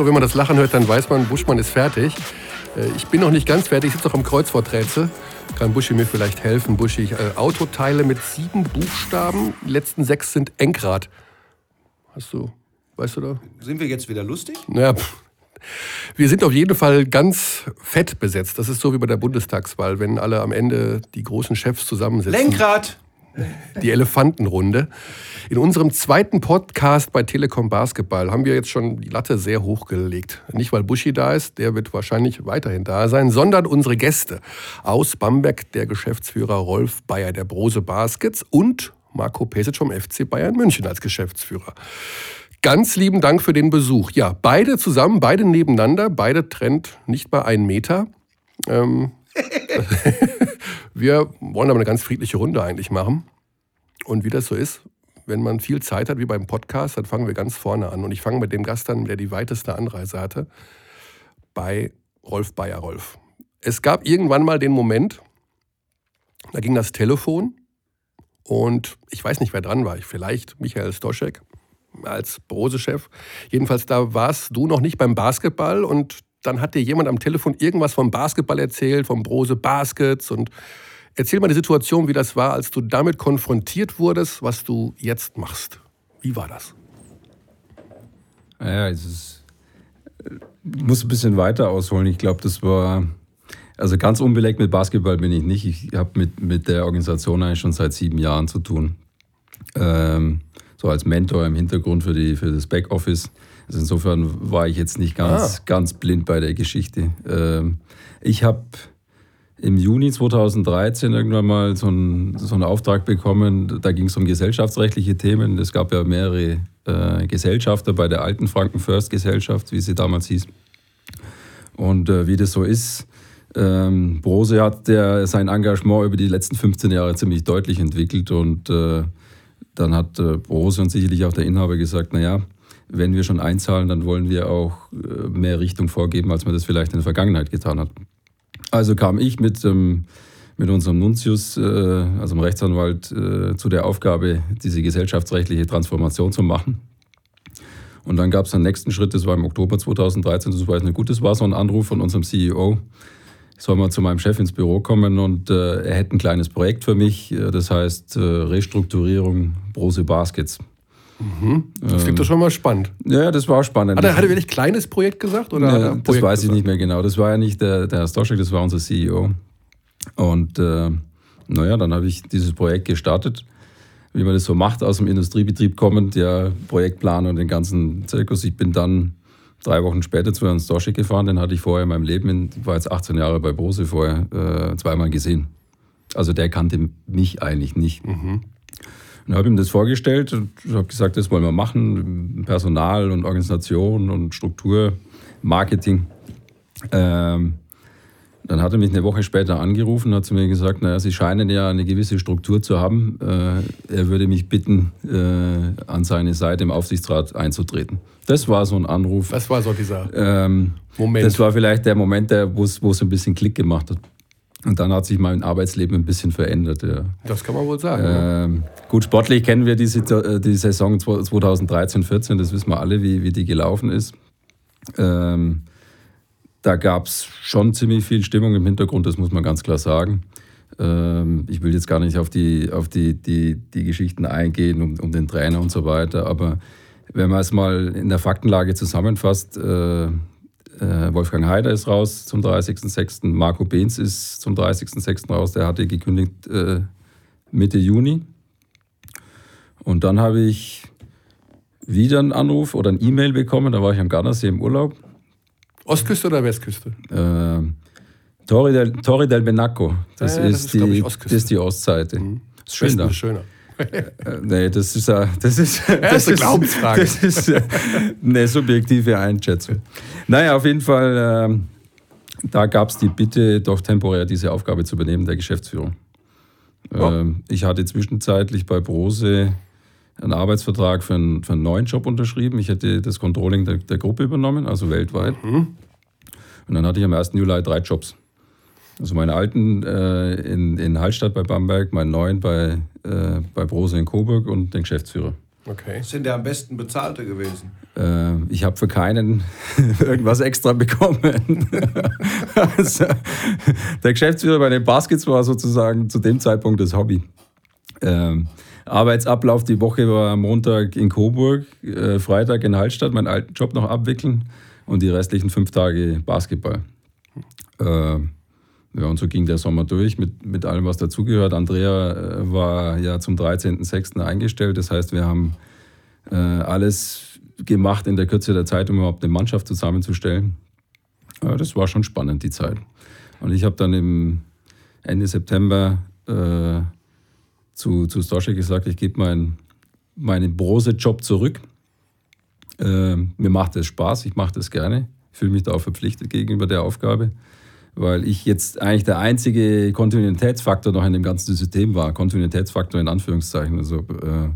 so, wenn man das Lachen hört, dann weiß man, Buschmann ist fertig. Äh, ich bin noch nicht ganz fertig, ich sitze noch am Kreuzworträtsel. Kann Buschi mir vielleicht helfen? Buschi, äh, Autoteile mit sieben Buchstaben, die letzten sechs sind Enkrad. Hast du, weißt du da? Sind wir jetzt wieder lustig? Naja, wir sind auf jeden Fall ganz fett besetzt. Das ist so wie bei der Bundestagswahl, wenn alle am Ende die großen Chefs zusammensitzen. Lenkrad! Die Elefantenrunde. In unserem zweiten Podcast bei Telekom Basketball haben wir jetzt schon die Latte sehr hoch gelegt. Nicht, weil Buschi da ist, der wird wahrscheinlich weiterhin da sein, sondern unsere Gäste. Aus Bamberg der Geschäftsführer Rolf Bayer der Brose Baskets und Marco Pesic vom FC Bayern München als Geschäftsführer. Ganz lieben Dank für den Besuch. Ja, beide zusammen, beide nebeneinander, beide trennt nicht bei einem Meter. Ähm, wir wollen aber eine ganz friedliche Runde eigentlich machen. Und wie das so ist, wenn man viel Zeit hat, wie beim Podcast, dann fangen wir ganz vorne an. Und ich fange mit dem Gast an, der die weiteste Anreise hatte, bei Rolf Bayer Rolf. Es gab irgendwann mal den Moment, da ging das Telefon und ich weiß nicht, wer dran war. Vielleicht Michael Stoschek als Brose-Chef. Jedenfalls, da warst du noch nicht beim Basketball und dann hat dir jemand am Telefon irgendwas vom Basketball erzählt, vom Brose Baskets und erzähl mal die Situation, wie das war, als du damit konfrontiert wurdest, was du jetzt machst. Wie war das? Ja, es ist, ich muss ein bisschen weiter ausholen. Ich glaube, das war, also ganz unbeleckt mit Basketball bin ich nicht. Ich habe mit, mit der Organisation eigentlich schon seit sieben Jahren zu tun. Ähm, so als Mentor im Hintergrund für, die, für das Backoffice. Also insofern war ich jetzt nicht ganz, ah. ganz blind bei der Geschichte. Ähm, ich habe im Juni 2013 irgendwann mal so einen, so einen Auftrag bekommen. Da ging es um gesellschaftsrechtliche Themen. Es gab ja mehrere äh, Gesellschafter bei der alten Franken First Gesellschaft, wie sie damals hieß. Und äh, wie das so ist, ähm, Brose hat der, sein Engagement über die letzten 15 Jahre ziemlich deutlich entwickelt und äh, dann hat äh, und sicherlich auch der Inhaber gesagt, naja, wenn wir schon einzahlen, dann wollen wir auch äh, mehr Richtung vorgeben, als man das vielleicht in der Vergangenheit getan hat. Also kam ich mit, ähm, mit unserem Nuntius, äh, also dem Rechtsanwalt, äh, zu der Aufgabe, diese gesellschaftsrechtliche Transformation zu machen. Und dann gab es einen nächsten Schritt, das war im Oktober 2013, das war nicht gut, das war so ein Anruf von unserem CEO, soll mal zu meinem Chef ins Büro kommen und äh, er hätte ein kleines Projekt für mich, äh, das heißt äh, Restrukturierung Brose Baskets. Mhm. Das klingt doch schon mal spannend. Ja, das war spannend. Hat er, hat er wirklich kleines Projekt gesagt? Oder ja, das weiß ich nicht mehr genau. Das war ja nicht der, der Herr Stoschek, das war unser CEO. Und äh, naja, dann habe ich dieses Projekt gestartet, wie man das so macht, aus dem Industriebetrieb kommend, ja, Projektplan und den ganzen Zirkus. Ich bin dann drei Wochen später zu Herrn Stoschek gefahren, den hatte ich vorher in meinem Leben, ich war jetzt 18 Jahre bei Bose vorher, äh, zweimal gesehen. Also der kannte mich eigentlich nicht. Mhm. Und habe ihm das vorgestellt und habe gesagt, das wollen wir machen, Personal und Organisation und Struktur, Marketing. Ähm, dann hat er mich eine Woche später angerufen und hat zu mir gesagt, naja, Sie scheinen ja eine gewisse Struktur zu haben. Äh, er würde mich bitten, äh, an seine Seite im Aufsichtsrat einzutreten. Das war so ein Anruf. Das war so dieser ähm, Moment. Das war vielleicht der Moment, wo es ein bisschen Klick gemacht hat. Und dann hat sich mein Arbeitsleben ein bisschen verändert. Ja. Das kann man wohl sagen. Ähm, gut, sportlich kennen wir diese, äh, die Saison 2013-14, das wissen wir alle, wie, wie die gelaufen ist. Ähm, da gab es schon ziemlich viel Stimmung im Hintergrund, das muss man ganz klar sagen. Ähm, ich will jetzt gar nicht auf die, auf die, die, die Geschichten eingehen, um, um den Trainer und so weiter, aber wenn man es mal in der Faktenlage zusammenfasst, äh, äh, Wolfgang Heider ist raus zum 30.06. Marco Behns ist zum 30.06. raus. Der hatte gekündigt äh, Mitte Juni. Und dann habe ich wieder einen Anruf oder ein E-Mail bekommen. Da war ich am Gardasee im Urlaub. Ostküste oder Westküste? Äh, Torre, del, Torre del Benaco. Das, ja, ist, das ist, die, das ist die Ostseite. Mhm. Ist schön da. schöner. Äh, nee, das ist, das ist, das ist, das ist eine Glaubensfrage. Das ist eine subjektive Einschätzung. Naja, auf jeden Fall, äh, da gab es die Bitte, doch temporär diese Aufgabe zu übernehmen, der Geschäftsführung. Ja. Äh, ich hatte zwischenzeitlich bei Brose einen Arbeitsvertrag für einen, für einen neuen Job unterschrieben. Ich hätte das Controlling der, der Gruppe übernommen, also weltweit. Mhm. Und dann hatte ich am 1. Juli drei Jobs. Also meinen alten äh, in, in Hallstatt bei Bamberg, meinen neuen bei, äh, bei Brose in Coburg und den Geschäftsführer. Okay. Sind der am besten bezahlte gewesen? Äh, ich habe für keinen irgendwas extra bekommen. also, der Geschäftsführer bei den Baskets war sozusagen zu dem Zeitpunkt das Hobby. Ähm, Arbeitsablauf die Woche war Montag in Coburg, äh, Freitag in Hallstatt, meinen alten Job noch abwickeln und die restlichen fünf Tage Basketball. Äh, ja, und so ging der Sommer durch mit, mit allem, was dazugehört. Andrea äh, war ja zum 13.06. eingestellt. Das heißt, wir haben äh, alles gemacht in der Kürze der Zeit, um überhaupt eine Mannschaft zusammenzustellen. Ja, das war schon spannend, die Zeit. Und ich habe dann im Ende September äh, zu, zu Stoschek gesagt, ich gebe mein, meinen Brose-Job zurück. Äh, mir macht es Spaß, ich mache das gerne. Ich fühle mich da auch verpflichtet gegenüber der Aufgabe weil ich jetzt eigentlich der einzige Kontinuitätsfaktor noch in dem ganzen System war. Kontinuitätsfaktor in Anführungszeichen. Also, äh,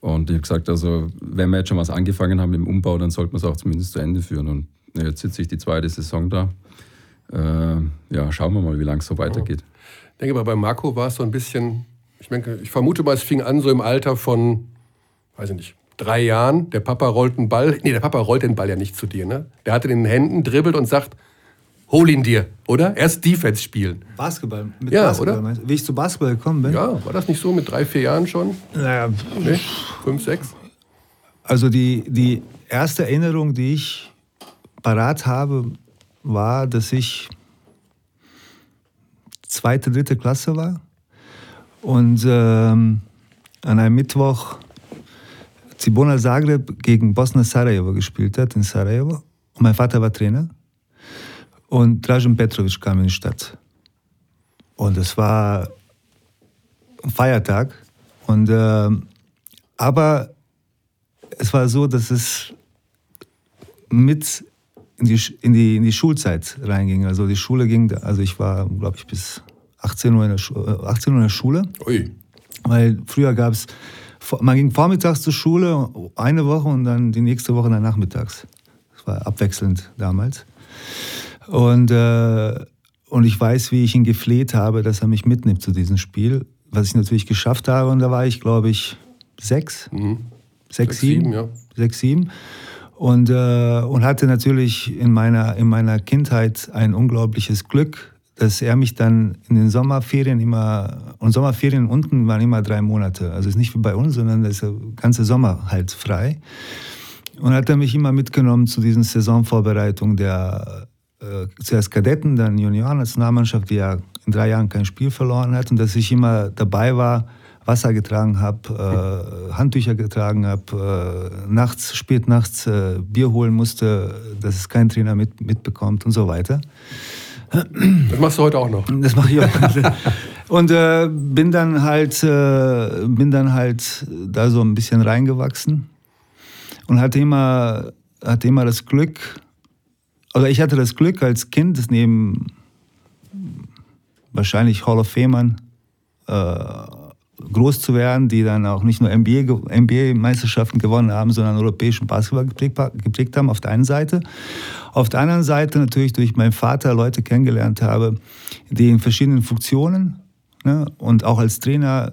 und ich habe gesagt, also wenn wir jetzt schon was angefangen haben im Umbau, dann sollten wir es auch zumindest zu Ende führen. Und jetzt sitze ich die zweite Saison da. Äh, ja, schauen wir mal, wie lange es so weitergeht. Ich denke mal, bei Marco war es so ein bisschen, ich, denke, ich vermute mal, es fing an so im Alter von, weiß ich nicht, drei Jahren. Der Papa rollt einen Ball, nee, der Papa rollt den Ball ja nicht zu dir, ne? Der den in den Händen, dribbelt und sagt, hol ihn dir, oder? Erst Defense spielen. Basketball. Mit ja, Basketball, oder? Wie ich zu Basketball gekommen bin? Ja, war das nicht so mit drei, vier Jahren schon? Naja. Nee? Fünf, sechs? Also die, die erste Erinnerung, die ich parat habe, war, dass ich zweite, dritte Klasse war und ähm, an einem Mittwoch Cibona Zagreb gegen Bosna Sarajevo gespielt hat in Sarajevo. Und mein Vater war Trainer. Und Dražen Petrovic kam in die Stadt. Und es war ein Feiertag. Und, äh, aber es war so, dass es mit in die, in, die, in die Schulzeit reinging. Also die Schule ging, also ich war, glaube ich, bis 18 Uhr in der, Schu 18 Uhr in der Schule. Ui. Weil früher gab es, man ging vormittags zur Schule, eine Woche und dann die nächste Woche dann nachmittags. Das war abwechselnd damals. Und, äh, und ich weiß, wie ich ihn gefleht habe, dass er mich mitnimmt zu diesem Spiel, was ich natürlich geschafft habe. Und da war ich, glaube ich, sechs, mhm. sechs, sechs, sieben, sieben ja. sechs, sieben. Und, äh, und hatte natürlich in meiner, in meiner Kindheit ein unglaubliches Glück, dass er mich dann in den Sommerferien immer, und Sommerferien unten waren immer drei Monate. Also ist nicht wie bei uns, sondern das ist der ganze Sommer halt frei. Und hat er mich immer mitgenommen zu diesen Saisonvorbereitungen der äh, zuerst Kadetten, dann Junioren-Nationalmannschaft, die ja in drei Jahren kein Spiel verloren hat und dass ich immer dabei war, Wasser getragen habe, äh, Handtücher getragen habe, äh, nachts, spät nachts äh, Bier holen musste, dass es kein Trainer mit, mitbekommt und so weiter. Das machst du heute auch noch. Das mache ich auch. und äh, bin dann halt, äh, bin dann halt da so ein bisschen reingewachsen und hatte immer, hatte immer das Glück, also ich hatte das Glück als Kind, neben wahrscheinlich Hall of Famern äh, groß zu werden, die dann auch nicht nur NBA-Meisterschaften gewonnen haben, sondern europäischen Basketball geprägt, geprägt, haben, auf der einen Seite. Auf der anderen Seite natürlich durch meinen Vater Leute kennengelernt habe, die in verschiedenen Funktionen ne, und auch als Trainer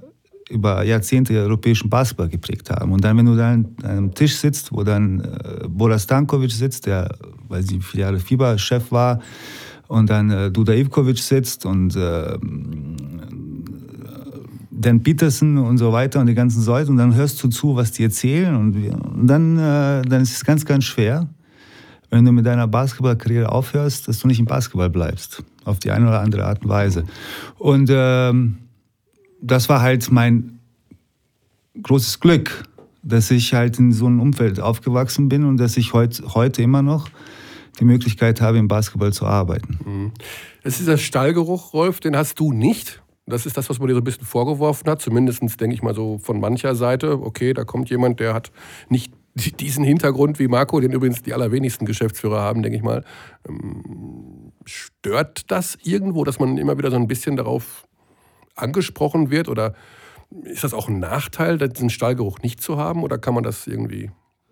über Jahrzehnte europäischen Basketball geprägt haben. Und dann, wenn du da an einem Tisch sitzt, wo dann äh, Bora Stankovic sitzt, der, weil sie vier Jahre FIBA-Chef war, und dann äh, Duda Ivkovic sitzt und äh, Dan Peterson und so weiter und die ganzen Leute und dann hörst du zu, was die erzählen und, und dann, äh, dann ist es ganz, ganz schwer, wenn du mit deiner Basketballkarriere aufhörst, dass du nicht im Basketball bleibst, auf die eine oder andere Art und Weise. Und ähm, das war halt mein großes Glück, dass ich halt in so einem Umfeld aufgewachsen bin und dass ich heut, heute immer noch die Möglichkeit habe, im Basketball zu arbeiten. Mhm. Das ist dieser Stallgeruch, Rolf, den hast du nicht. Das ist das, was man dir so ein bisschen vorgeworfen hat. Zumindest denke ich mal so von mancher Seite. Okay, da kommt jemand, der hat nicht diesen Hintergrund wie Marco, den übrigens die allerwenigsten Geschäftsführer haben, denke ich mal. Ähm, stört das irgendwo, dass man immer wieder so ein bisschen darauf angesprochen wird? Oder ist das auch ein Nachteil, diesen Stallgeruch nicht zu haben? Oder kann man das irgendwie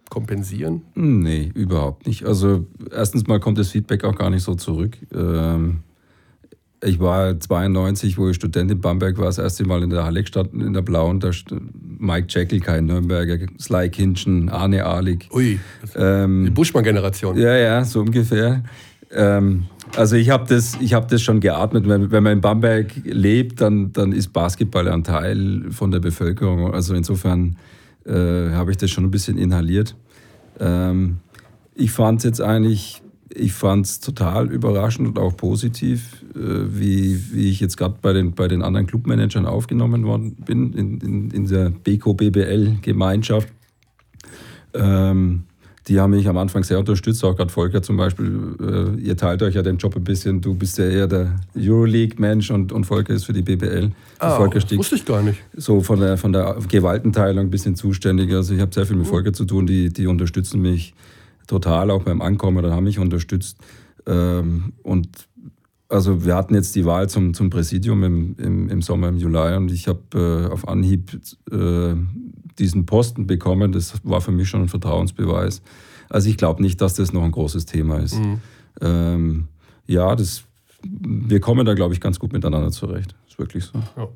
kompensieren? Nee, überhaupt nicht. Also erstens mal kommt das Feedback auch gar nicht so zurück. Ähm, ich war 92, wo ich Student in Bamberg war, das erste Mal in der Halle gestanden, in der Blauen. Da Mike Jekyll, kein Nürnberger, Sly Kinchen, Arne Ahlig. Ui, ähm, die Buschmann-Generation. Ja, ja, so ungefähr. Ähm, also ich habe das, hab das schon geatmet. Wenn, wenn man in Bamberg lebt, dann, dann ist Basketball ein Teil von der Bevölkerung. Also insofern äh, habe ich das schon ein bisschen inhaliert. Ähm, ich fand es jetzt eigentlich ich fand es total überraschend und auch positiv, äh, wie, wie ich jetzt gerade bei den, bei den anderen Clubmanagern aufgenommen worden bin, in, in, in der BKBBL-Gemeinschaft. Ähm, die haben mich am Anfang sehr unterstützt, auch gerade Volker zum Beispiel. Äh, ihr teilt euch ja den Job ein bisschen. Du bist ja eher der Euroleague-Mensch und, und Volker ist für die BBL. Ah, Volker stieg wusste ich gar nicht. So von der, von der Gewaltenteilung ein bisschen zuständig. Also ich habe sehr viel mit Volker zu tun, die, die unterstützen mich total, auch beim Ankommen, dann haben mich unterstützt. Ähm, und also wir hatten jetzt die Wahl zum, zum Präsidium im, im, im Sommer, im Juli und ich habe äh, auf Anhieb äh, diesen Posten bekommen. Das war für mich schon ein Vertrauensbeweis. Also ich glaube nicht, dass das noch ein großes Thema ist. Mhm. Ähm, ja, das, wir kommen da, glaube ich, ganz gut miteinander zurecht. Ist wirklich so. Ja.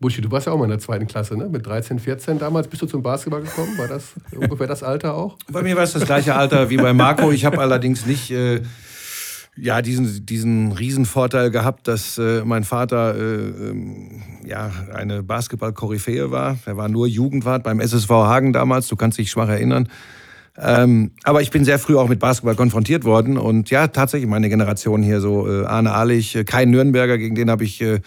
Buschi, du warst ja auch mal in der zweiten Klasse, ne? Mit 13, 14 damals bist du zum Basketball gekommen. War das ungefähr das Alter auch? Bei mir war es das gleiche Alter wie bei Marco. Ich habe allerdings nicht äh, ja, diesen, diesen Riesenvorteil gehabt, dass äh, mein Vater äh, ähm, ja, eine Basketball-Koryphäe war. Er war nur Jugendwart beim SSV Hagen damals, du kannst dich schwach erinnern. Ähm, aber ich bin sehr früh auch mit Basketball konfrontiert worden und ja, tatsächlich meine Generation hier so, äh, Arne Ahlich, äh, kein Nürnberger, gegen den habe ich äh,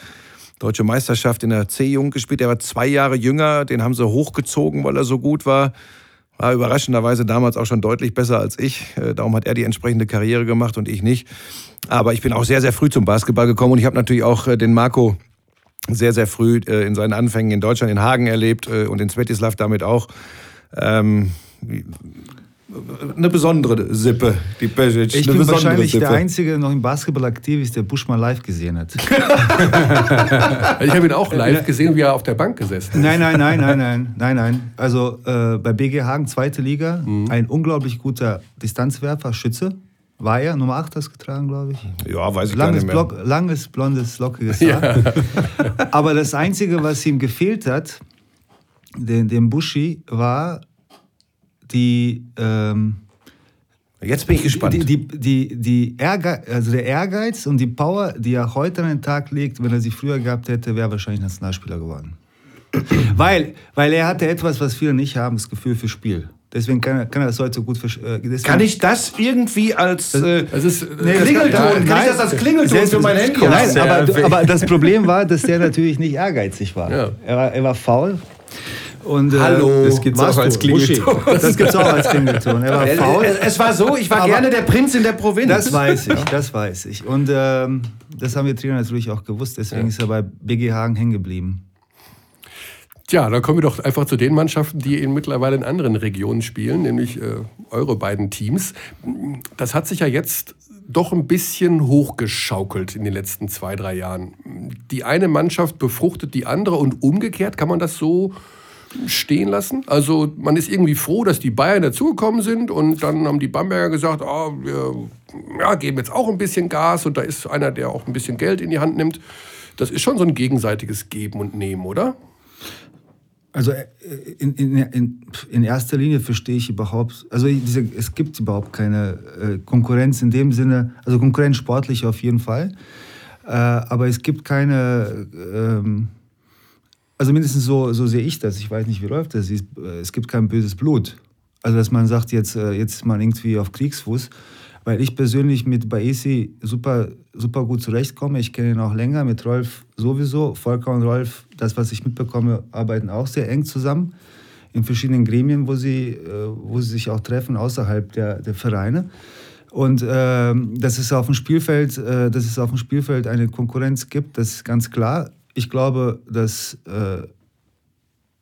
Deutsche Meisterschaft in der C-Jugend gespielt. Er war zwei Jahre jünger, den haben sie hochgezogen, weil er so gut war. War überraschenderweise damals auch schon deutlich besser als ich. Äh, darum hat er die entsprechende Karriere gemacht und ich nicht. Aber ich bin auch sehr, sehr früh zum Basketball gekommen und ich habe natürlich auch äh, den Marco sehr, sehr früh äh, in seinen Anfängen in Deutschland, in Hagen erlebt und in Svetislav damit auch. Ähm, eine besondere Sippe, die Pesic. Ich bin wahrscheinlich Sippe. der Einzige noch im Basketball aktiv ist, der Busch mal live gesehen hat. ich habe ihn auch live gesehen, wie er auf der Bank gesessen Nein, nein, nein, nein, nein, nein, nein. Also äh, bei BG Hagen, zweite Liga, mhm. ein unglaublich guter Distanzwerfer, Schütze. War er, Nummer 8 das getragen, glaube ich. Ja, weiß ich langes gar nicht mehr. Block, langes, blondes, lockiges Haar. Ja. Aber das Einzige, was ihm gefehlt hat, dem, dem Buschi, war die. Ähm, Jetzt bin ich gespannt. Die, die, die, die Ehrgeiz, also der Ehrgeiz und die Power, die er heute an den Tag legt, wenn er sie früher gehabt hätte, wäre wahrscheinlich Nationalspieler geworden. weil, weil er hatte etwas, was viele nicht haben, das Gefühl für Spiel. Deswegen kann er, kann er das heute so gut äh, Kann ich das irgendwie als äh, das ist, nee, Klingelton, kann, kann ich das als Klingelton für mein Handy Nein, aber, aber, das Problem war, dass der natürlich nicht ehrgeizig war. Ja. Er, war er war faul, und, äh, Hallo, das gibt es auch als Klingelton. Das gibt es auch als Klingelton. Er war faul. Es, es war so, ich war Aber gerne der Prinz in der Provinz. Das weiß ich, das weiß ich. Und ähm, das haben wir Trainer natürlich auch gewusst, deswegen ja. ist er bei BG Hagen hängen geblieben. Tja, dann kommen wir doch einfach zu den Mannschaften, die in mittlerweile in anderen Regionen spielen, nämlich äh, eure beiden Teams. Das hat sich ja jetzt doch ein bisschen hochgeschaukelt in den letzten zwei, drei Jahren. Die eine Mannschaft befruchtet die andere und umgekehrt, kann man das so stehen lassen. Also man ist irgendwie froh, dass die Bayern dazugekommen sind und dann haben die Bamberger gesagt, oh, wir ja, geben jetzt auch ein bisschen Gas und da ist einer, der auch ein bisschen Geld in die Hand nimmt. Das ist schon so ein gegenseitiges Geben und Nehmen, oder? Also äh, in, in, in, in erster Linie verstehe ich überhaupt, also diese, es gibt überhaupt keine äh, Konkurrenz in dem Sinne, also Konkurrenz sportlich auf jeden Fall, äh, aber es gibt keine... Ähm, also mindestens so, so sehe ich das. Ich weiß nicht, wie läuft das. Es gibt kein böses Blut. Also dass man sagt, jetzt, äh, jetzt ist man irgendwie auf Kriegsfuß. Weil ich persönlich mit Baesi super, super gut zurechtkomme. Ich kenne ihn auch länger, mit Rolf sowieso. Volker und Rolf, das, was ich mitbekomme, arbeiten auch sehr eng zusammen. In verschiedenen Gremien, wo sie, äh, wo sie sich auch treffen, außerhalb der, der Vereine. Und äh, dass, es auf dem Spielfeld, äh, dass es auf dem Spielfeld eine Konkurrenz gibt, das ist ganz klar ich glaube, dass äh,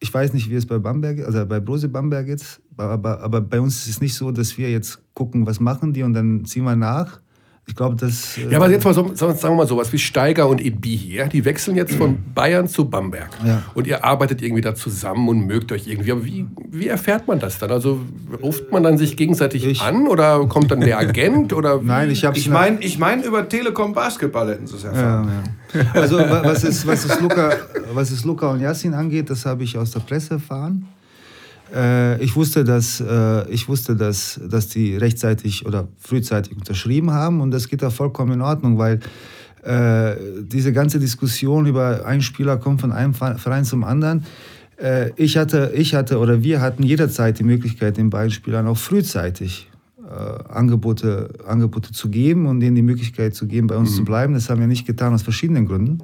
ich weiß nicht, wie es bei Bamberg, also bei Brose Bamberg ist, aber, aber bei uns ist es nicht so, dass wir jetzt gucken, was machen die und dann ziehen wir nach. Ich glaube, das. Ja, aber jetzt mal so, sagen wir mal sowas wie Steiger und Ebihi. Ja? Die wechseln jetzt von Bayern zu Bamberg. Ja. Und ihr arbeitet irgendwie da zusammen und mögt euch irgendwie. Aber wie, wie erfährt man das dann? Also ruft man dann sich gegenseitig Ich- an oder kommt dann der Agent? Oder wie? Nein, ich habe Ich meine, ich mein, über Telekom Basketball hätten sie es erfahren. Ja, ja. Also wa- was es, was, es Luca, was es Luca und Yassin angeht, das habe ich aus der Presse erfahren. Äh, ich wusste, dass, äh, ich wusste dass, dass die rechtzeitig oder frühzeitig unterschrieben haben und das geht auch vollkommen in Ordnung, weil äh, diese ganze Diskussion über ein Spieler kommt von einem Ver- Verein zum anderen. Ich, hatte, ich hatte oder wir hatten jederzeit die Möglichkeit, den beiden Spielern auch frühzeitig Angebote, Angebote zu geben und denen die Möglichkeit zu geben, bei uns zu bleiben. Das haben wir nicht getan aus verschiedenen Gründen.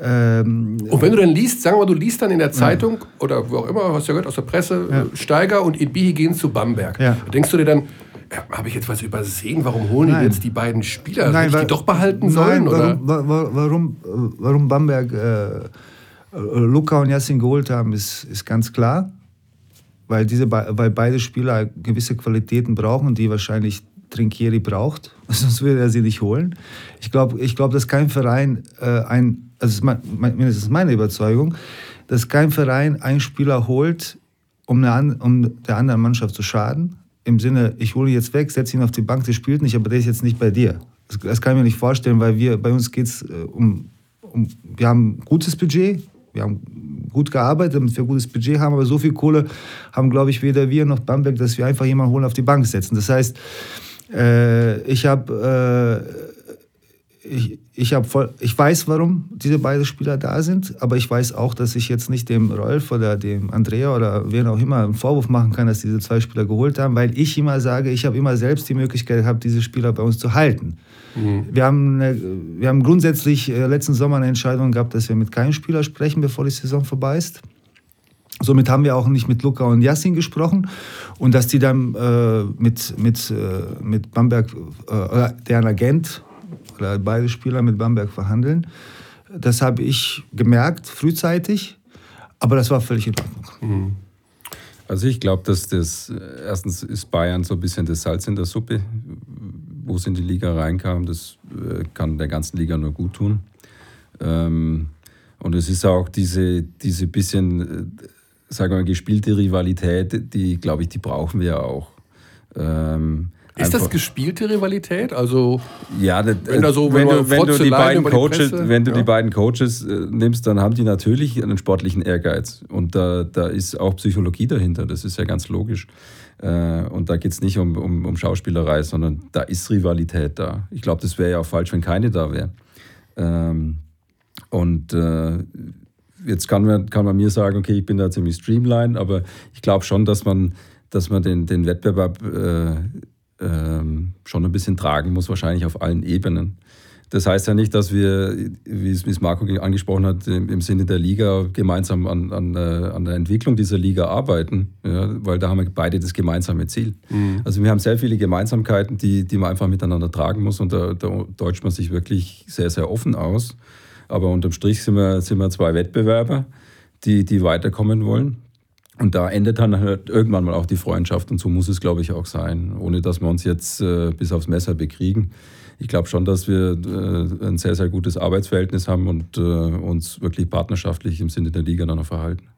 Ähm, Und wenn du dann liest, sagen wir mal, du liest dann in der Zeitung oder wo auch immer, hast du ja gehört, aus der Presse, Steiger und Ebihi gehen zu Bamberg. Ja. Denkst du dir dann, ja, habe ich jetzt was übersehen? Warum holen die Nein. jetzt die beiden Spieler? Weil- die doch behalten nein, sollen? oder? Warum, wa- wa- warum, äh, warum Bamberg äh, äh, Luca und Yassin geholt haben, ist, ist ganz klar. Weil, diese, weil beide Spieler gewisse Qualitäten brauchen, die wahrscheinlich Trinkieri braucht. Sonst würde er sie nicht holen. Ich glaube, ich glaub, dass kein Verein äh, ein, also das ist meine Überzeugung, dass kein Verein einen Spieler holt, um, eine, um der anderen Mannschaft zu schaden. Im Sinne, ich hole ihn jetzt weg, setze ihn auf die Bank, der spielt nicht, aber der ist jetzt nicht bei dir. Das, das kann ich mir nicht vorstellen, weil wir, bei uns geht es äh, um, um, wir haben ein gutes Budget, wir haben gut gearbeitet, damit wir ein gutes Budget haben, aber so viel Kohle haben, glaube ich, weder wir noch Bamberg, dass wir einfach jemanden holen auf die Bank setzen. Das heißt, äh, ich habe äh, ich, ich, voll, ich weiß, warum diese beiden Spieler da sind, aber ich weiß auch, dass ich jetzt nicht dem Rolf oder dem Andrea oder wen auch immer einen Vorwurf machen kann, dass diese zwei Spieler geholt haben, weil ich immer sage, ich habe immer selbst die Möglichkeit gehabt, diese Spieler bei uns zu halten. Wir, haben eine, wir haben grundsätzlich äh, letzten Sommer eine Entscheidung gehabt, dass wir mit keinem Spieler sprechen, bevor die Saison vorbei ist. Somit haben wir auch nicht mit Luca und Yassin gesprochen. Und dass die dann äh, mit, mit, äh, mit Bamberg, äh, deren Agent oder beide Spieler mit Bamberg verhandeln, das habe ich gemerkt, frühzeitig. Aber das war völlig in Ordnung. Also ich glaube, dass das, äh, erstens ist Bayern so ein bisschen das Salz in der Suppe, wo es in die Liga reinkam. Das äh, kann der ganzen Liga nur gut tun. Ähm, und es ist auch diese, diese bisschen, äh, sagen wir mal, gespielte Rivalität, die, glaube ich, die brauchen wir auch. Ähm, Ist das gespielte Rivalität? Also, ja, das, Wenn da so- wenn, wenn du, wenn, du die beiden die Coaches, Presse- wenn du die ja. beiden Coaches äh, nimmst, dann haben die natürlich einen sportlichen Ehrgeiz. Und da, da ist auch Psychologie dahinter, das ist ja ganz logisch. Äh, und da geht es nicht um, um, um Schauspielerei, sondern da ist Rivalität da. Ich glaube, das wäre ja auch falsch, wenn keine da wäre. Ähm, und äh, jetzt kann man, kann man mir sagen, okay, ich bin da ziemlich streamlined, aber ich glaube schon, dass man, dass man den, den Wettbewerb äh, ähm, schon ein bisschen tragen muss, wahrscheinlich auf allen Ebenen. Das heißt ja nicht, dass wir, wie es, Marco angesprochen hat, im, Sinne der Liga gemeinsam an, an, äh, an der Entwicklung dieser Liga arbeiten, ja, weil da haben wir beide das gemeinsame Ziel. Also wir haben sehr viele Gemeinsamkeiten, die, die man einfach miteinander tragen muss und da, da deutscht man sich wirklich sehr, sehr offen aus. Aber unterm Strich sind wir, sind wir zwei Wettbewerber, die, die weiterkommen wollen. Und da endet dann halt irgendwann mal auch die Freundschaft und so muss es, glaube ich, auch sein, ohne dass wir uns jetzt äh, bis aufs Messer bekriegen. Ich glaube schon, dass wir äh, ein sehr, sehr gutes Arbeitsverhältnis haben und äh, uns wirklich partnerschaftlich im Sinne der Liga dann auch verhalten.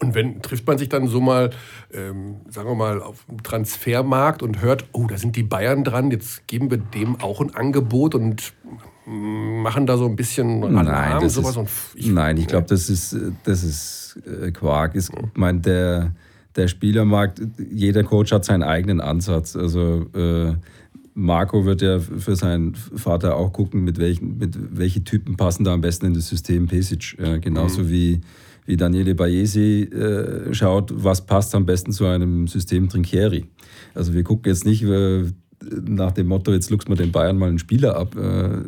und wenn trifft man sich dann so mal, ähm, sagen wir mal, auf dem Transfermarkt und hört, oh, da sind die Bayern dran, jetzt geben wir dem auch ein Angebot und machen da so ein bisschen Alarm, das sowas. ist, und ich, nein, ich glaube, das ist, das ist äh, Quark. Ich meine, der, der Spielermarkt, jeder Coach hat seinen eigenen Ansatz. Also äh, Marco wird ja für seinen Vater auch gucken, mit welchen, mit welche Typen passen da am besten in das System Pesic. Äh, genauso wie, wie Daniele Baesi äh, schaut, was passt am besten zu einem System Trinchieri. Also wir gucken jetzt nicht äh, nach dem Motto, jetzt luchst man den Bayern mal einen Spieler ab. Äh,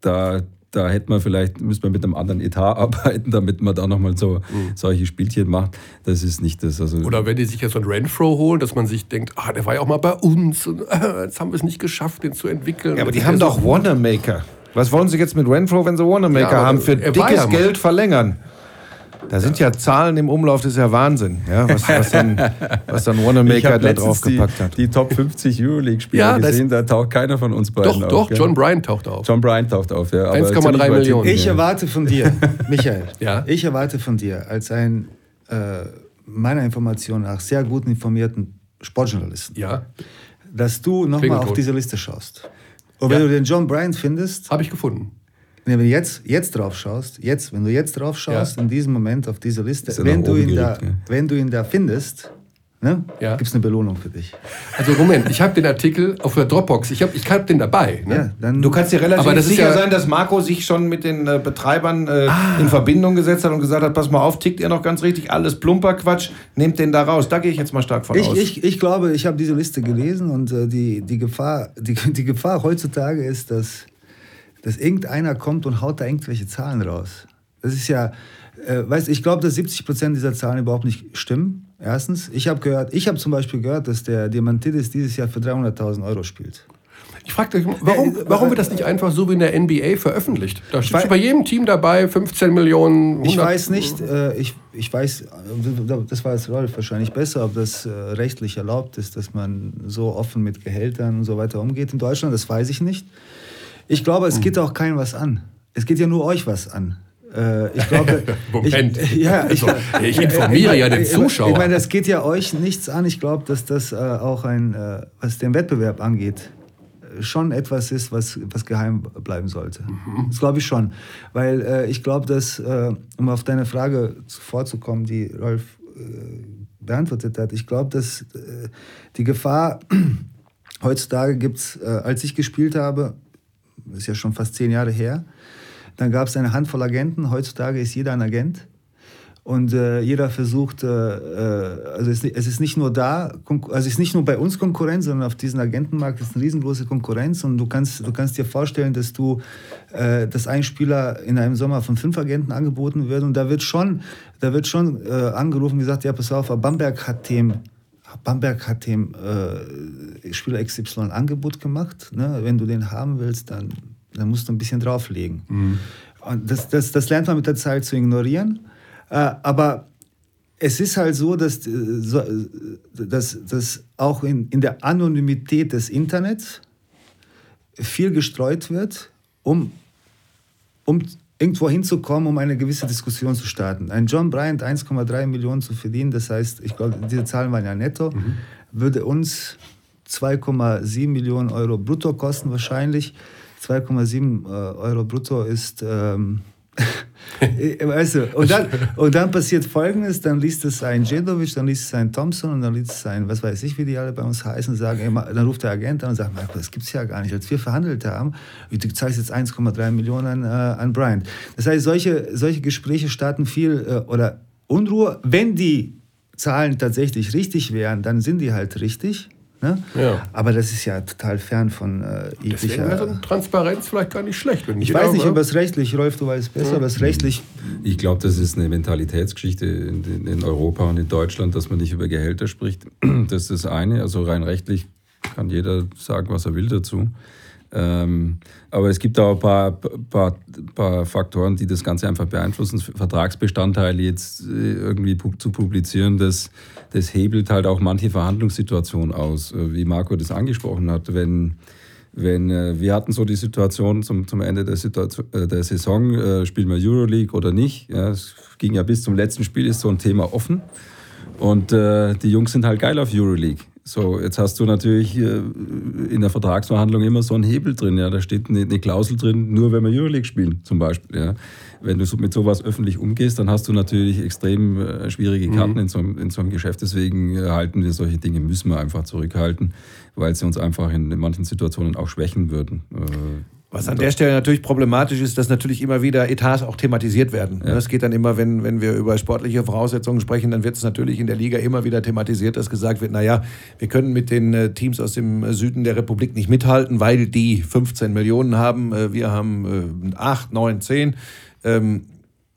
da, da hätte man vielleicht, müsste man mit einem anderen Etat arbeiten, damit man da nochmal so, solche Spielchen macht. Das ist nicht das. Also, Oder wenn die sich jetzt so einen Renfro holen, dass man sich denkt, ah, der war ja auch mal bei uns und äh, jetzt haben wir es nicht geschafft, den zu entwickeln. Ja, aber die haben doch so- Wanamaker. Was wollen sie jetzt mit Renfro, wenn sie Wanamaker Ja, haben, für dickes ja Geld verlängern? Da sind ja Zahlen im Umlauf, das ist ja Wahnsinn, ja, was, was dann, was dann Wanamaker da draufgepackt die, hat. Die Top 50 Euroleague-Spieler Ja, gesehen, da taucht keiner von uns beiden Doch, auf. doch? John Bryant taucht auf. John Bryant taucht auf, ja. aber 1,3 ziemlich weit Millionen. Ich ja. erwarte von dir, Michael, Ja? ich erwarte von dir als ein äh, meiner Information nach sehr gut informierten Sportjournalisten, Ja, dass du nochmal auf diese Liste schaust. Und Ja. wenn du den John Bryant findest, habe ich gefunden. Wenn du jetzt, jetzt drauf schaust, jetzt, wenn du jetzt drauf schaust, Ja. in diesem Moment auf diese Liste, Ist wenn du, ihn da, ja. wenn du ihn da findest, ne, Ja. gibt es eine Belohnung für dich. Also Moment, ich habe den Artikel auf der Dropbox. Ich habe ich hab den dabei. Ne? Ja, dann, Du kannst dir relativ Aber das ist sicher ja- sein, dass Marco sich schon mit den äh, Betreibern äh, Ah. in Verbindung gesetzt hat und gesagt hat, pass mal auf, tickt ihr noch ganz richtig, alles plumper Quatsch, nehmt den da raus. Da gehe ich jetzt mal stark von Ich, aus. ich, ich glaube, ich habe diese Liste gelesen und äh, die, die, Gefahr, die, die Gefahr heutzutage ist, dass, dass irgendeiner kommt und haut da irgendwelche Zahlen raus. Das ist ja, äh, weißt, ich glaube, dass 70 Prozent dieser Zahlen überhaupt nicht stimmen. Erstens, ich habe gehört, ich habe zum Beispiel gehört, dass der Diamantidis dieses Jahr für 300.000 Euro spielt. Ich frage dich, warum, warum wird das nicht einfach so wie in der NBA veröffentlicht? Da steht bei jedem Team dabei 15 Millionen. 100, Ich weiß nicht, äh, ich, ich weiß, äh, das war jetzt Rolf wahrscheinlich besser, ob das äh, rechtlich erlaubt ist, dass man so offen mit Gehältern und so weiter umgeht in Deutschland, das weiß ich nicht. Ich glaube, es geht auch keinem was an. Es geht ja nur euch was an. Äh, ich glaube, Moment. Ich, ja, ich, Also, ich informiere ja den Zuschauer. Ich meine, das geht ja euch nichts an. Ich glaube, dass das äh, auch ein, äh, was den Wettbewerb angeht, schon etwas ist, was, was geheim bleiben sollte. Das glaube ich schon. Weil ich glaube, dass, um auf deine Frage vorzukommen, die Rolf beantwortet hat, ich glaube, dass die Gefahr heutzutage gibt es, als ich gespielt habe, ist ja schon fast zehn Jahre her, dann gab es eine Handvoll Agenten. Heutzutage ist jeder ein Agent. Und äh, jeder versucht, äh, äh, also es, es ist nicht nur da, also es ist nicht nur bei uns Konkurrenz, sondern auf diesem Agentenmarkt ist eine riesengroße Konkurrenz. Und du kannst, du kannst dir vorstellen, dass du, äh, dass ein Spieler in einem Sommer von fünf Agenten angeboten wird. Und da wird schon, da wird schon äh, angerufen und gesagt, ja, pass auf, Bamberg hat dem Bamberg hat dem äh, Spieler XY ein Angebot gemacht. Ne? Wenn du den haben willst, dann, dann musst du ein bisschen drauflegen. Und das, das, das lernt man mit der Zeit zu ignorieren. Äh, aber es ist halt so, dass, äh, äh, dass, dass auch in, in der Anonymität des Internets viel gestreut wird, um, um irgendwo hinzukommen, um eine gewisse Diskussion zu starten. Ein John Bryant 1,3 Millionen zu verdienen, das heißt, ich glaube, diese Zahlen waren ja netto, würde uns 2,7 Millionen Euro brutto kosten wahrscheinlich. 2,7 äh, Euro brutto ist... Ähm, weißt du, und, dann, und dann passiert Folgendes, dann liest es ein Djedovic, dann liest es ein Thompson und dann liest es ein, was weiß ich, wie die alle bei uns heißen, sagen, ey, dann ruft der Agent an und sagt, Marco, das es ja gar nicht. Als wir verhandelt haben, du zahlst jetzt 1,3 Millionen äh, an Bryant. Das heißt, solche, solche Gespräche starten viel, äh, oder Unruhe, wenn die Zahlen tatsächlich richtig wären, dann sind die halt richtig. Ne? Ja. Aber das ist ja total fern von äh, Deswegen jeglicher... eine Transparenz vielleicht gar nicht schlecht. Wenn Ich jeder weiß nicht, ob es rechtlich, Rolf, du weißt besser, aber es rechtlich Ich glaube, das ist eine Mentalitätsgeschichte in, in, in Europa und in Deutschland, dass man nicht über Gehälter spricht. Das ist das eine. Also rein rechtlich kann jeder sagen, was er will dazu. Ähm, aber es gibt auch ein paar, paar, paar Faktoren, die das Ganze einfach beeinflussen. Vertragsbestandteile jetzt äh, irgendwie zu publizieren, das, das hebelt halt auch manche Verhandlungssituationen aus, äh, wie Marco das angesprochen hat. Wenn, wenn äh, wir hatten so die Situation zum, zum Ende der, Situation, der Saison, äh, spielen wir Euroleague oder nicht. Ja, es ging ja bis zum letzten Spiel, ist so ein Thema offen. Und äh, die Jungs sind halt geil auf Euroleague. So, jetzt hast du natürlich äh, in der Vertragsverhandlung immer so einen Hebel drin. Ja? Da steht eine, Klausel drin, nur wenn wir Euroleague spielen, zum Beispiel. Ja? Wenn du so mit sowas öffentlich umgehst, dann hast du natürlich extrem äh, schwierige Karten in, so einem, in so einem Geschäft. Deswegen äh, halten wir solche Dinge, müssen wir einfach zurückhalten, weil sie uns einfach in, in manchen Situationen auch schwächen würden. Was an der Stelle natürlich problematisch ist, dass natürlich immer wieder Etats auch thematisiert werden. Das geht dann immer, wenn, wenn wir über sportliche Voraussetzungen sprechen, dann wird es natürlich in der Liga immer wieder thematisiert, dass gesagt wird, naja, wir können mit den äh, Teams aus dem äh, Süden der Republik nicht mithalten, weil die 15 Millionen haben, äh, wir haben äh, 8, 9, 10. Ähm,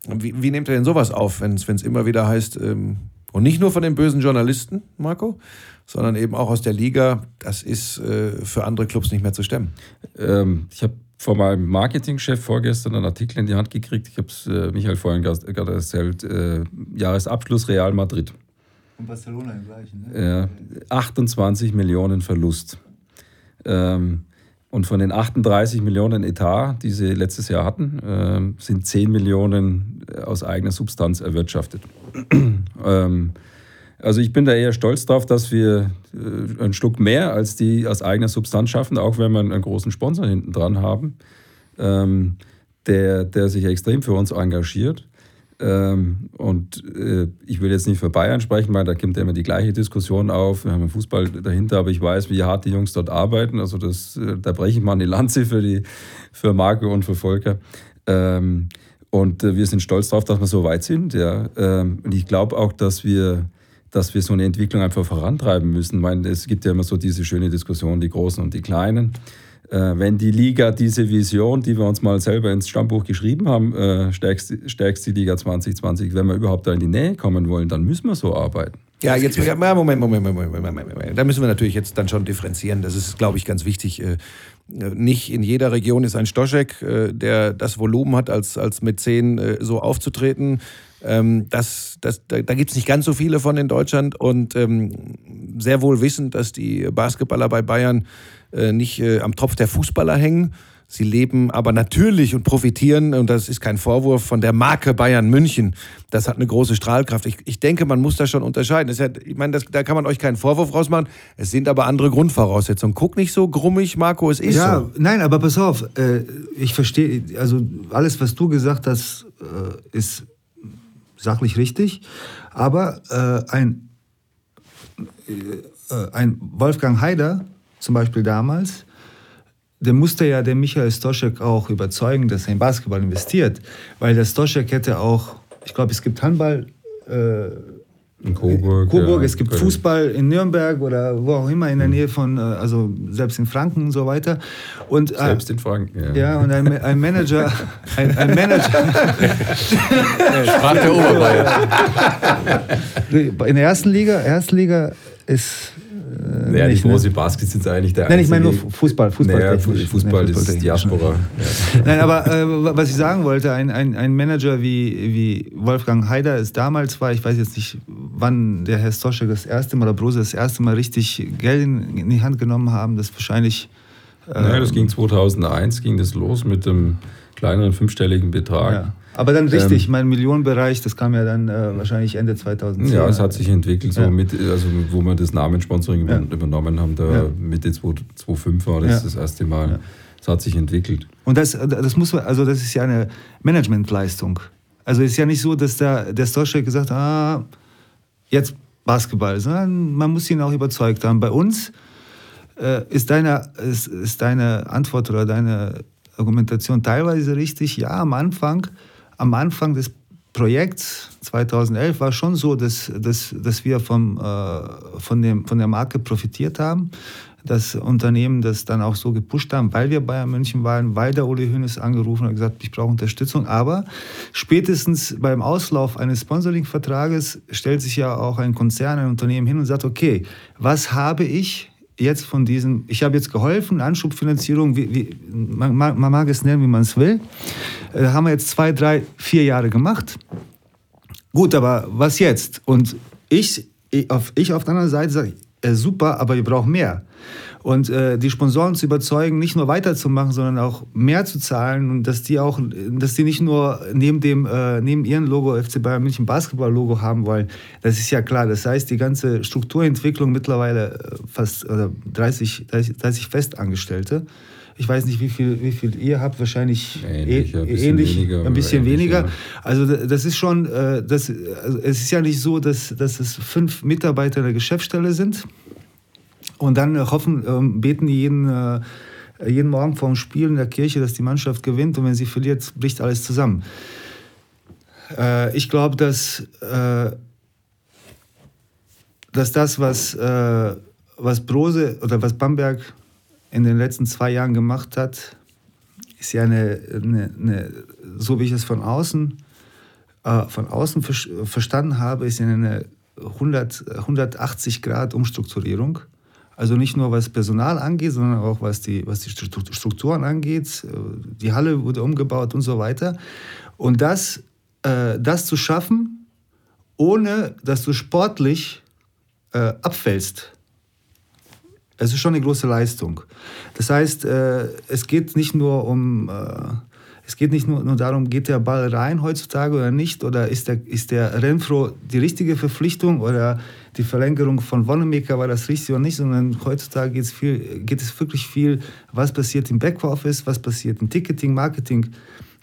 wie, wie nehmt ihr denn sowas auf, wenn es immer wieder heißt, ähm, und nicht nur von den bösen Journalisten, Marco, sondern eben auch aus der Liga, das ist äh, für andere Clubs nicht mehr zu stemmen. Ähm, ich habe von meinem Marketingchef vorgestern einen Artikel in die Hand gekriegt. Ich habe es äh, Michael vorhin gerade erzählt. Äh, Jahresabschluss Real Madrid. Und Barcelona im gleichen, ne? Ja, 28 Millionen Verlust. Ähm, und von den 38 Millionen Etat, die sie letztes Jahr hatten, äh, sind 10 Millionen aus eigener Substanz erwirtschaftet. ähm, also ich bin da eher stolz drauf, dass wir äh, ein Stück mehr als die aus eigener Substanz schaffen, auch wenn wir einen großen Sponsor hinten dran haben, ähm, der, der sich extrem für uns engagiert. Ähm, und äh, ich will jetzt nicht für Bayern sprechen, weil da kommt ja immer die gleiche Diskussion auf. Wir haben einen Fußball dahinter, aber ich weiß, wie hart die Jungs dort arbeiten. Also das, äh, da breche ich mal eine Lanze für, die, für Marco und für Volker. Ähm, und äh, wir sind stolz darauf, dass wir so weit sind. Ja. Ähm, und ich glaube auch, dass wir dass wir so eine Entwicklung einfach vorantreiben müssen. Ich meine, es gibt ja immer so diese schöne Diskussion, die Großen und die Kleinen. Äh, wenn die Liga diese Vision, die wir uns mal selber ins Stammbuch geschrieben haben, äh, stärkst, stärkst die Liga 2020, wenn wir überhaupt da in die Nähe kommen wollen, dann müssen wir so arbeiten. Ja, jetzt, ja, Moment, Moment, Moment, Moment, Moment, Moment. Da müssen wir natürlich jetzt dann schon differenzieren. Das ist, glaube ich, ganz wichtig. Äh, nicht in jeder Region ist ein Stoschek, äh, der das Volumen hat, als, als Mäzen äh, so aufzutreten. Ähm, das, das, da da gibt es nicht ganz so viele von in Deutschland und ähm, sehr wohl wissend, dass die Basketballer bei Bayern äh, nicht äh, am Tropf der Fußballer hängen. Sie leben aber natürlich und profitieren, und das ist kein Vorwurf, von der Marke Bayern München. Das hat eine große Strahlkraft. Ich, ich denke, man muss da schon unterscheiden. Ja, ich meine, das, da kann man euch keinen Vorwurf rausmachen. Es sind aber andere Grundvoraussetzungen. Guck nicht so grummig, Marco, es ist ja, so. Nein, aber pass auf. Äh, ich verstehe, also alles, was du gesagt hast, äh, ist sachlich richtig. Aber äh, ein, äh, ein Wolfgang Haider, zum Beispiel damals, der musste ja den Michael Stoschek auch überzeugen, dass er in Basketball investiert. Weil der Stoschek hätte auch, ich glaube, es gibt Handball. Äh, in Coburg. Coburg ja, es gibt Köln. Fußball in Nürnberg oder wo auch immer in der mhm. Nähe von, äh, also selbst in Franken und so weiter. Und, äh, selbst in Franken, ja. Ja, und ein, ein Manager. Ein, ein Manager. Sprach der Oberbayern. In der ersten Liga, Erstliga ist äh, naja, die große ne? Basket sind eigentlich der Nein, ich meine nur Fußball. Fußball, naja, Fußball, das ist Diaspora. Ja. Nein, aber äh, was ich sagen wollte, ein, ein, ein Manager wie, wie Wolfgang Haider es damals war, ich weiß jetzt nicht, wann der Herr Stoschek das erste Mal oder Brose das erste Mal richtig Geld in, in die Hand genommen haben, das wahrscheinlich... Äh, naja, das ging 2001, ging das los mit dem kleineren fünfstelligen Betrag. Ja. Aber dann richtig, ähm, mein Millionenbereich, das kam ja dann äh, wahrscheinlich Ende 2010. Ja, es hat sich entwickelt, so ja. mit, also wo wir das Namensponsoring ja. übernommen haben, da ja. Mitte 2005 war das das erste Mal. Es hat sich entwickelt. Und das, das muss also das ist ja eine Managementleistung. Also es ist ja nicht so, dass der, der Stoschek gesagt hat, ah, jetzt Basketball, sondern man muss ihn auch überzeugt haben. Bei uns äh, ist, deine, ist, ist deine Antwort oder deine Argumentation teilweise richtig. Ja, am Anfang am Anfang des Projekts 2011 war schon so, dass, dass, dass wir vom, äh, von, dem, von der Marke profitiert haben. Das Unternehmen das dann auch so gepusht haben, weil wir Bayern München waren, weil der Uli Hoeneß angerufen hat gesagt, ich brauche Unterstützung. Aber spätestens beim Auslauf eines Sponsoring-Vertrages stellt sich ja auch ein Konzern, ein Unternehmen hin und sagt, okay, was habe ich jetzt von diesem, ich habe jetzt geholfen, Anschubfinanzierung, wie, wie, man, man, mag es nennen, wie man es will, äh, haben wir jetzt zwei, drei, vier Jahre gemacht. Gut, aber was jetzt? Und ich, ich, auf, ich auf der anderen Seite sage, äh, super, aber wir brauchen mehr und äh, die Sponsoren zu überzeugen, nicht nur weiterzumachen, sondern auch mehr zu zahlen und dass die auch, dass die nicht nur neben dem äh, neben ihrem Logo FC Bayern München Basketball Logo haben wollen. Das ist ja klar. Das heißt, die ganze Strukturentwicklung mittlerweile äh, fast äh, 30, 30, 30 Festangestellte. Ich weiß nicht, wie viel, wie viel ihr habt, wahrscheinlich ähnlich, ein bisschen ähnlich, weniger. Ein bisschen weniger. Ja. Also das ist schon, äh, das, also es ist ja nicht so, dass, dass es fünf Mitarbeiter der Geschäftsstelle sind, und dann hoffen, ähm, beten die jeden, äh, jeden Morgen vorm Spiel in der Kirche, dass die Mannschaft gewinnt. Und wenn sie verliert, bricht alles zusammen. Äh, ich glaube, dass, äh, dass das, was, was Brose oder was Bamberg in den letzten zwei Jahren gemacht hat, ist ja eine, eine, eine so wie ich es von außen, von außen verstanden habe, ist ja eine 100, 180 Grad Umstrukturierung Also nicht nur was Personal angeht, sondern auch was die, was die Strukturen angeht. Die Halle wurde umgebaut und so weiter. Und das, äh, das zu schaffen, ohne dass du sportlich äh, abfällst, es ist schon eine große Leistung. Das heißt, äh, es geht nicht nur um, äh, es geht nicht nur, nur, darum, geht der Ball rein heutzutage oder nicht, oder ist der, ist der Renfro die richtige Verpflichtung oder die Verlängerung von Wonnemaker war das richtig oder nicht, sondern heutzutage geht's viel, geht es wirklich viel, was passiert im Backoffice, was passiert im Ticketing, Marketing,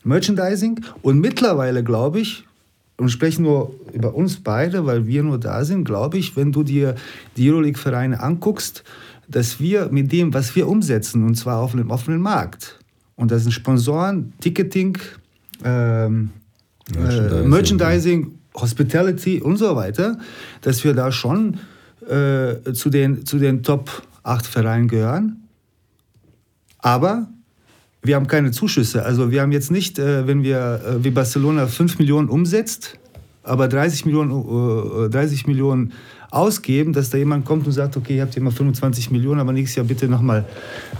Merchandising. Und mittlerweile glaube ich, und ich spreche nur über uns beide, weil wir nur da sind, glaube ich, wenn du dir die Euroleague-Vereine anguckst, dass wir mit dem, was wir umsetzen, und zwar auf dem offenen Markt, und das sind Sponsoren, Ticketing, ähm, Merchandising, äh, Merchandising, Hospitality und so weiter, dass wir da schon äh, zu, den, zu den Top 8 Vereinen gehören. Aber wir haben keine Zuschüsse. Also wir haben jetzt nicht, äh, wenn wir äh, wie Barcelona 5 Millionen umsetzt, aber 30 Millionen, äh, 30 Millionen ausgeben, dass da jemand kommt und sagt, okay, ihr habt hier mal 25 Millionen, aber nächstes Jahr bitte nochmal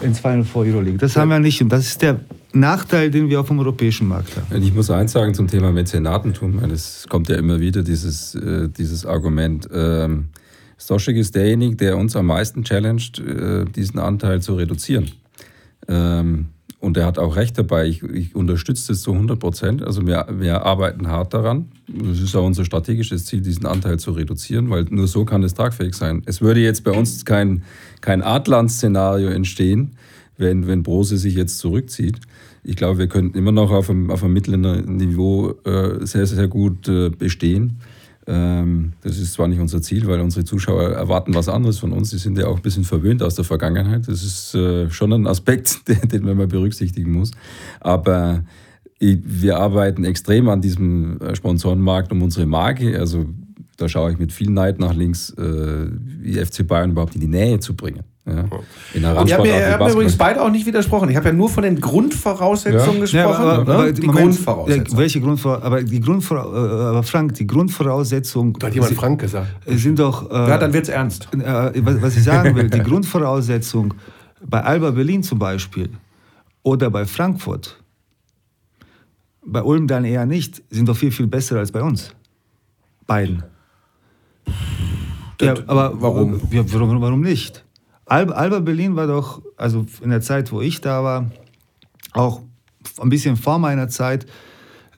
ins Final Four Euroleague. Das haben wir nicht und das ist der Nachteil, den wir auf dem europäischen Markt haben. Ich muss eins sagen zum Thema Mäzenatentum, es kommt ja immer wieder dieses, äh, dieses Argument. Ähm, Stoschek ist derjenige, der uns am meisten challenged, äh, diesen Anteil zu reduzieren. Ähm, und er hat auch recht dabei. Ich, ich unterstütze das zu 100 Prozent. Also wir, wir arbeiten hart daran. Das ist auch unser strategisches Ziel, diesen Anteil zu reduzieren, weil nur so kann es tragfähig sein. Es würde jetzt bei uns kein, kein Adland-Szenario entstehen, wenn, wenn Brose sich jetzt zurückzieht. Ich glaube, wir könnten immer noch auf einem, auf einem mittleren Niveau äh, sehr, sehr gut äh, bestehen. Ähm, das ist zwar nicht unser Ziel, weil unsere Zuschauer erwarten was anderes von uns. Sie sind ja auch ein bisschen verwöhnt aus der Vergangenheit. Das ist äh, schon ein Aspekt, den man mal berücksichtigen muss. Aber wir arbeiten extrem an diesem äh, Sponsorenmarkt um unsere Marke. Also da schaue ich mit viel Neid nach links, wie FC Bayern überhaupt in die Nähe zu bringen. Ja. In der ihr habt mir, habt mir übrigens beide auch nicht widersprochen. Ich habe ja nur von den Grundvoraussetzungen ja. gesprochen. Ja, aber, aber, ne? die Moment, Grundvoraussetzungen. Welche Grundvoraussetzungen? Aber die Grundvoraussetzungen, äh, aber Frank, die Grundvoraussetzungen. Da hat jemand Frank gesagt. Sind doch. Äh, ja, dann wird es ernst. Äh, was ich sagen will, die Grundvoraussetzung bei Alba Berlin zum Beispiel oder bei Frankfurt, bei Ulm dann eher nicht, sind doch viel, viel besser als bei uns. Beiden. Ja, aber warum? Ja, warum, warum nicht? Alba, Alba Berlin war doch, also in der Zeit, wo ich da war, auch ein bisschen vor meiner Zeit,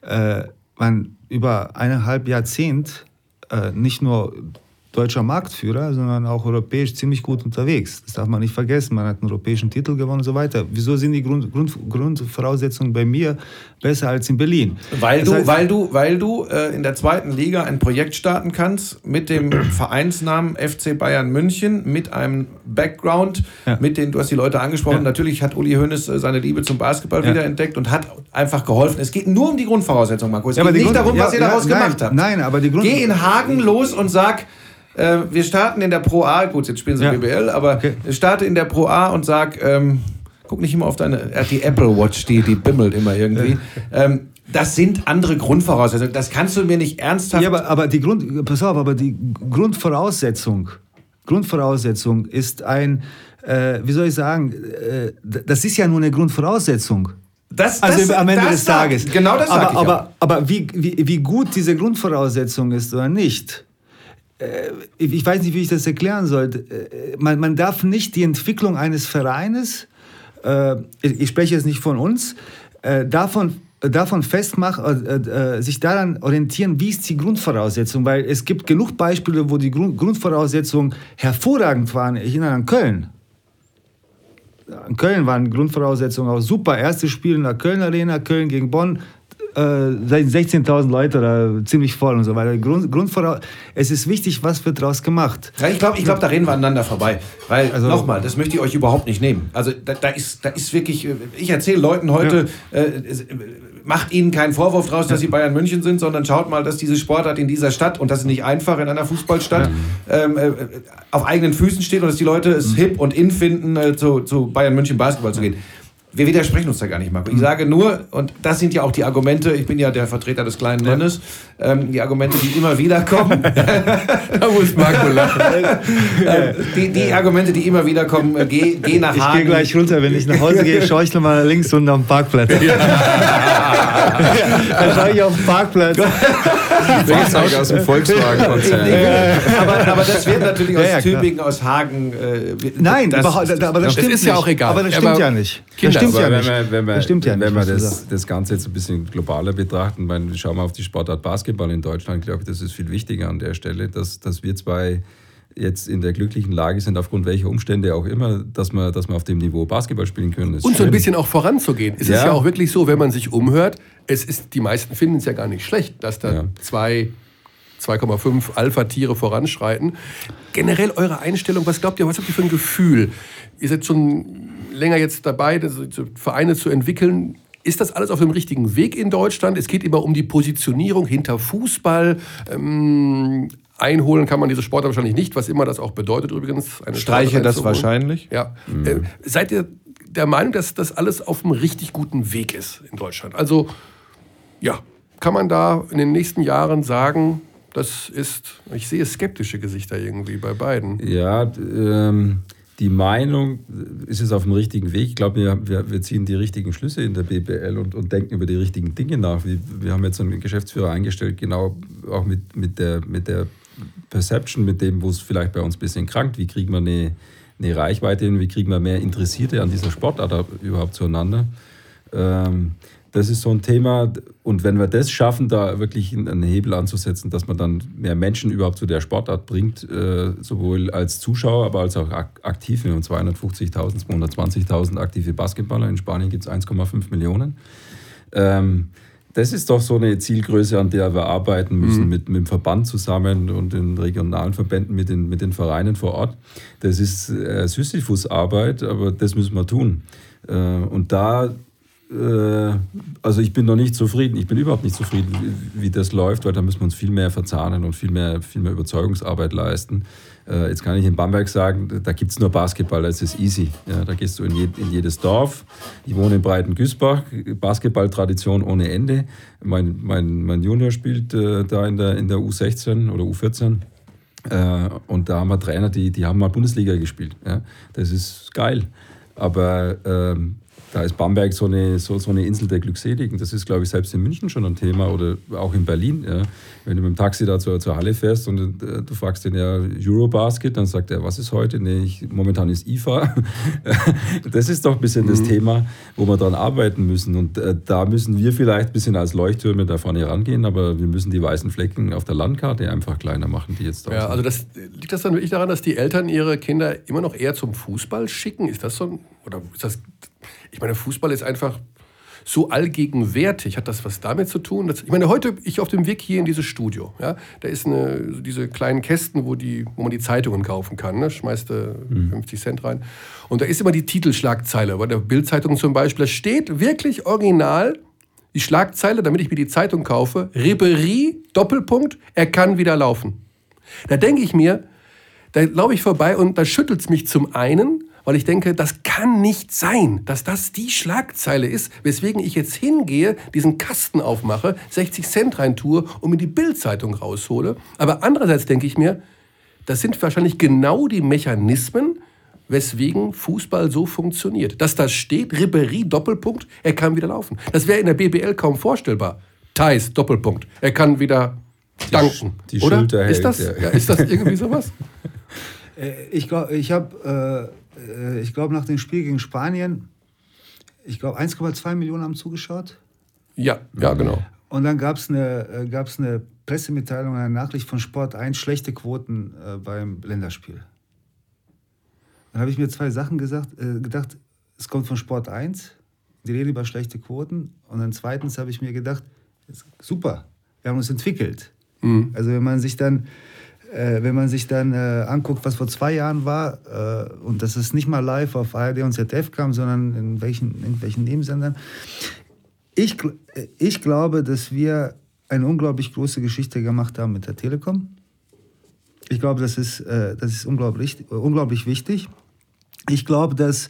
äh, waren über eineinhalb Jahrzehnt äh, nicht nur deutscher Marktführer, sondern auch europäisch ziemlich gut unterwegs. Das darf man nicht vergessen. Man hat einen europäischen Titel gewonnen und so weiter. Wieso sind die Grund, Grund, Grundvoraussetzungen bei mir besser als in Berlin? Weil das du, heißt, weil du, weil du äh, in der zweiten Liga ein Projekt starten kannst mit dem Vereinsnamen FC Bayern München, mit einem Background, ja. mit den, du hast die Leute angesprochen, ja. natürlich hat Uli Hoeneß äh, seine Liebe zum Basketball ja. wiederentdeckt und hat einfach geholfen. Es geht nur um die Grundvoraussetzungen, Markus. Es geht nicht Grund, darum, was ihr daraus gemacht habt. Nein, aber die Grund Geh in Hagen los und sag, äh, wir starten in der Pro A, gut, jetzt spielen sie ja. BBL, aber okay. starte in der Pro A und sag, ähm, guck nicht immer auf deine, äh, die Apple Watch, die, die bimmelt immer irgendwie. ähm, das sind andere Grundvoraussetzungen. Das kannst du mir nicht ernsthaft. Ja, aber, aber die Grund, pass auf, aber die Grundvoraussetzung, Grundvoraussetzung ist ein, äh, wie soll ich sagen, äh, das ist ja nur eine Grundvoraussetzung. Das, also das, am Ende des Tages. Genau das aber, aber, aber wie, wie, wie gut diese Grundvoraussetzung ist oder nicht, ich weiß nicht, wie ich das erklären soll. Äh, man, man darf nicht die Entwicklung eines Vereines, äh, ich spreche jetzt nicht von uns, davon davon festmachen, sich daran orientieren, wie ist die Grundvoraussetzung, weil es gibt genug Beispiele, wo die Grundvoraussetzungen hervorragend waren. Ich erinnere an Köln. In Köln waren Grundvoraussetzungen auch super. Erstes Spiel in der Köln Arena, Köln gegen Bonn, äh, 16.000 Leute da ziemlich voll und so weiter. Grund, Grundvoraus es ist wichtig, was wird daraus gemacht. Ja, ich glaube, ich glaub, da reden wir aneinander vorbei. Weil, also, nochmal, das möchte ich euch überhaupt nicht nehmen. Also da, da, ist, da ist wirklich, ich erzähle Leuten heute, ja. äh, macht ihnen keinen Vorwurf draus, dass sie Bayern München sind, sondern schaut mal, dass diese Sportart in dieser Stadt, und das ist nicht einfach in einer Fußballstadt, ja. ähm, äh, auf eigenen Füßen steht und dass die Leute es mhm. hip und in finden, äh, zu, zu Bayern München Basketball zu gehen Wir widersprechen uns da gar nicht, Marco. Ich sage nur, und das sind ja auch die Argumente, ich bin ja der Vertreter des kleinen Mannes, ähm, die Argumente, die immer wieder kommen. da muss Marco lachen. äh, die, die Argumente, die immer wieder kommen, äh, geh, geh nach Ich Hagen. gehe gleich runter, wenn ich nach Hause gehe, schaue ich nochmal links unten den Parkplatz. Dann schaue ich auf den Parkplatz. Fahrzeug aus dem Volkswagen-Konzern. aber, aber das wird natürlich aus Ja, ja. Tübingen, aus Hagen. Äh, Nein, das, überhaupt, aber das, das stimmt ist ja nicht. auch egal. Aber das Aber stimmt ja nicht. Kinder, stimmt ja nicht. wenn wir, wenn wir, das stimmt ja nicht. wenn wir das, das Ganze jetzt ein bisschen globaler betrachten, meine, schauen wir auf die Sportart Basketball in Deutschland, glaube ich, das ist viel wichtiger an der Stelle, dass, dass wir zwei jetzt in der glücklichen Lage sind, aufgrund welcher Umstände auch immer, dass wir, dass wir auf dem Niveau Basketball spielen können. Ist Und so ein bisschen auch voranzugehen. Es ist Ja. ja auch wirklich so, wenn man sich umhört, es ist, die meisten finden es ja gar nicht schlecht, dass da Ja. zwei 2,5 Alpha-Tiere voranschreiten. Generell eure Einstellung, was glaubt ihr, was habt ihr für ein Gefühl? Ihr seid schon länger jetzt dabei, Vereine zu entwickeln. Ist das alles auf dem richtigen Weg in Deutschland? Es geht immer um die Positionierung hinter Fußball. Ähm, einholen kann man diese Sportart wahrscheinlich nicht, was immer das auch bedeutet übrigens. Eine Streiche das wahrscheinlich. Ja. Äh, seid ihr der Meinung, dass das alles auf einem richtig guten Weg ist in Deutschland? Also, ja, kann man da in den nächsten Jahren sagen, das ist, ich sehe skeptische Gesichter irgendwie bei beiden. Ja, ähm, die Meinung ist es auf dem richtigen Weg. Ich glaube, wir, wir, ziehen die richtigen Schlüsse in der BBL und, und denken über die richtigen Dinge nach. Wir, wir haben jetzt einen Geschäftsführer eingestellt, genau auch mit, mit, der, mit der Perception, mit dem, wo es vielleicht bei uns ein bisschen krankt. Wie kriegen wir eine, eine Reichweite hin? Wie kriegen wir mehr Interessierte an dieser Sportart überhaupt zueinander? Ähm, das ist so ein Thema. Und wenn wir das schaffen, da wirklich einen Hebel anzusetzen, dass man dann mehr Menschen überhaupt zu der Sportart bringt, äh, sowohl als Zuschauer, aber als auch ak aktiv. Wir haben 250.000, 220.000 aktive Basketballer. In Spanien gibt es 1,5 Millionen. Ähm, das ist doch so eine Zielgröße, an der wir arbeiten müssen, mit, mit dem Verband zusammen und den regionalen Verbänden, mit den, mit den Vereinen vor Ort. Das ist äh, Sisyphus-Arbeit, aber das müssen wir tun. Äh, und da, also ich bin noch nicht zufrieden, ich bin überhaupt nicht zufrieden, wie, wie das läuft, weil da müssen wir uns viel mehr verzahnen und viel mehr, viel mehr Überzeugungsarbeit leisten. Äh, jetzt kann ich in Bamberg sagen, da gibt es nur Basketball, das ist easy. Ja, da gehst du in, je, in jedes Dorf. Ich wohne in Breiten-Güßbach, Basketballtradition ohne Ende. Mein, mein, mein Junior spielt äh, da in der, in der U16 oder U14. Äh, und da haben wir Trainer, die, die haben mal Bundesliga gespielt. Ja? Das ist geil. Aber ähm, da ist Bamberg so eine, so, so eine Insel der Glückseligen. Das ist, glaube ich, selbst in München schon ein Thema oder auch in Berlin. Ja. Wenn du mit dem Taxi da zur, zur Halle fährst und äh, du fragst den ja Eurobasket, dann sagt er, was ist heute? Nee, ich, momentan ist IFA. das ist doch ein bisschen das Thema, wo wir dran arbeiten müssen. Und äh, da müssen wir vielleicht ein bisschen als Leuchttürme da vorne rangehen, aber wir müssen die weißen Flecken auf der Landkarte einfach kleiner machen, die jetzt da Ja, sind. also das, liegt das dann wirklich daran, dass die Eltern ihre Kinder immer noch eher zum Fußball schicken? Ist das so ein, oder ist das, ich meine, Fußball ist einfach so allgegenwärtig. Hat das was damit zu tun? Dass, ich meine, heute, ich auf dem Weg hier in dieses Studio, ja, da ist eine, diese kleinen Kästen, wo, die, wo man die Zeitungen kaufen kann. Ne? Schmeißt du 50 Cent rein. Und da ist immer die Titelschlagzeile. Bei der Bildzeitung zum Beispiel, da steht wirklich original die Schlagzeile, damit ich mir die Zeitung kaufe, Ribery, Doppelpunkt, er kann wieder laufen. Da denke ich mir, da laufe ich vorbei und da schüttelt es mich zum einen, weil ich denke, das kann nicht sein, dass das die Schlagzeile ist, weswegen ich jetzt hingehe, diesen Kasten aufmache, 60 Cent reintue und mir die Bildzeitung raushole. Aber andererseits denke ich mir, das sind wahrscheinlich genau die Mechanismen, weswegen Fußball so funktioniert. Dass da steht, Ribéry, Doppelpunkt, er kann wieder laufen. Das wäre in der BBL kaum vorstellbar. Thais, Doppelpunkt, er kann wieder danken. die Oder? Schulter ist, hält, das, ja. ja, ist das irgendwie sowas? Äh, Ich glaube, ich habe, äh, äh, ich glaube, nach dem Spiel gegen Spanien, ich glaube, 1,2 Millionen haben zugeschaut. Ja, ja, genau. Und dann gab es eine, äh, gab's eine Pressemitteilung, eine Nachricht von Sport 1, schlechte Quoten äh, beim Länderspiel. Dann habe ich mir zwei Sachen gesagt, äh, gedacht, es kommt von Sport 1, die reden über schlechte Quoten. Und dann zweitens habe ich mir gedacht, super, wir haben uns entwickelt. Also wenn man sich dann, äh, wenn man sich dann äh, anguckt, was vor zwei Jahren war, äh, und dass es nicht mal live auf ARD und ZDF kam, sondern in welchen, irgendwelchen Nebensendern, ich, äh, ich glaube, dass wir eine unglaublich große Geschichte gemacht haben mit der Telekom. Ich glaube, das ist, äh, das ist unglaublich, äh, unglaublich wichtig. Ich glaube, dass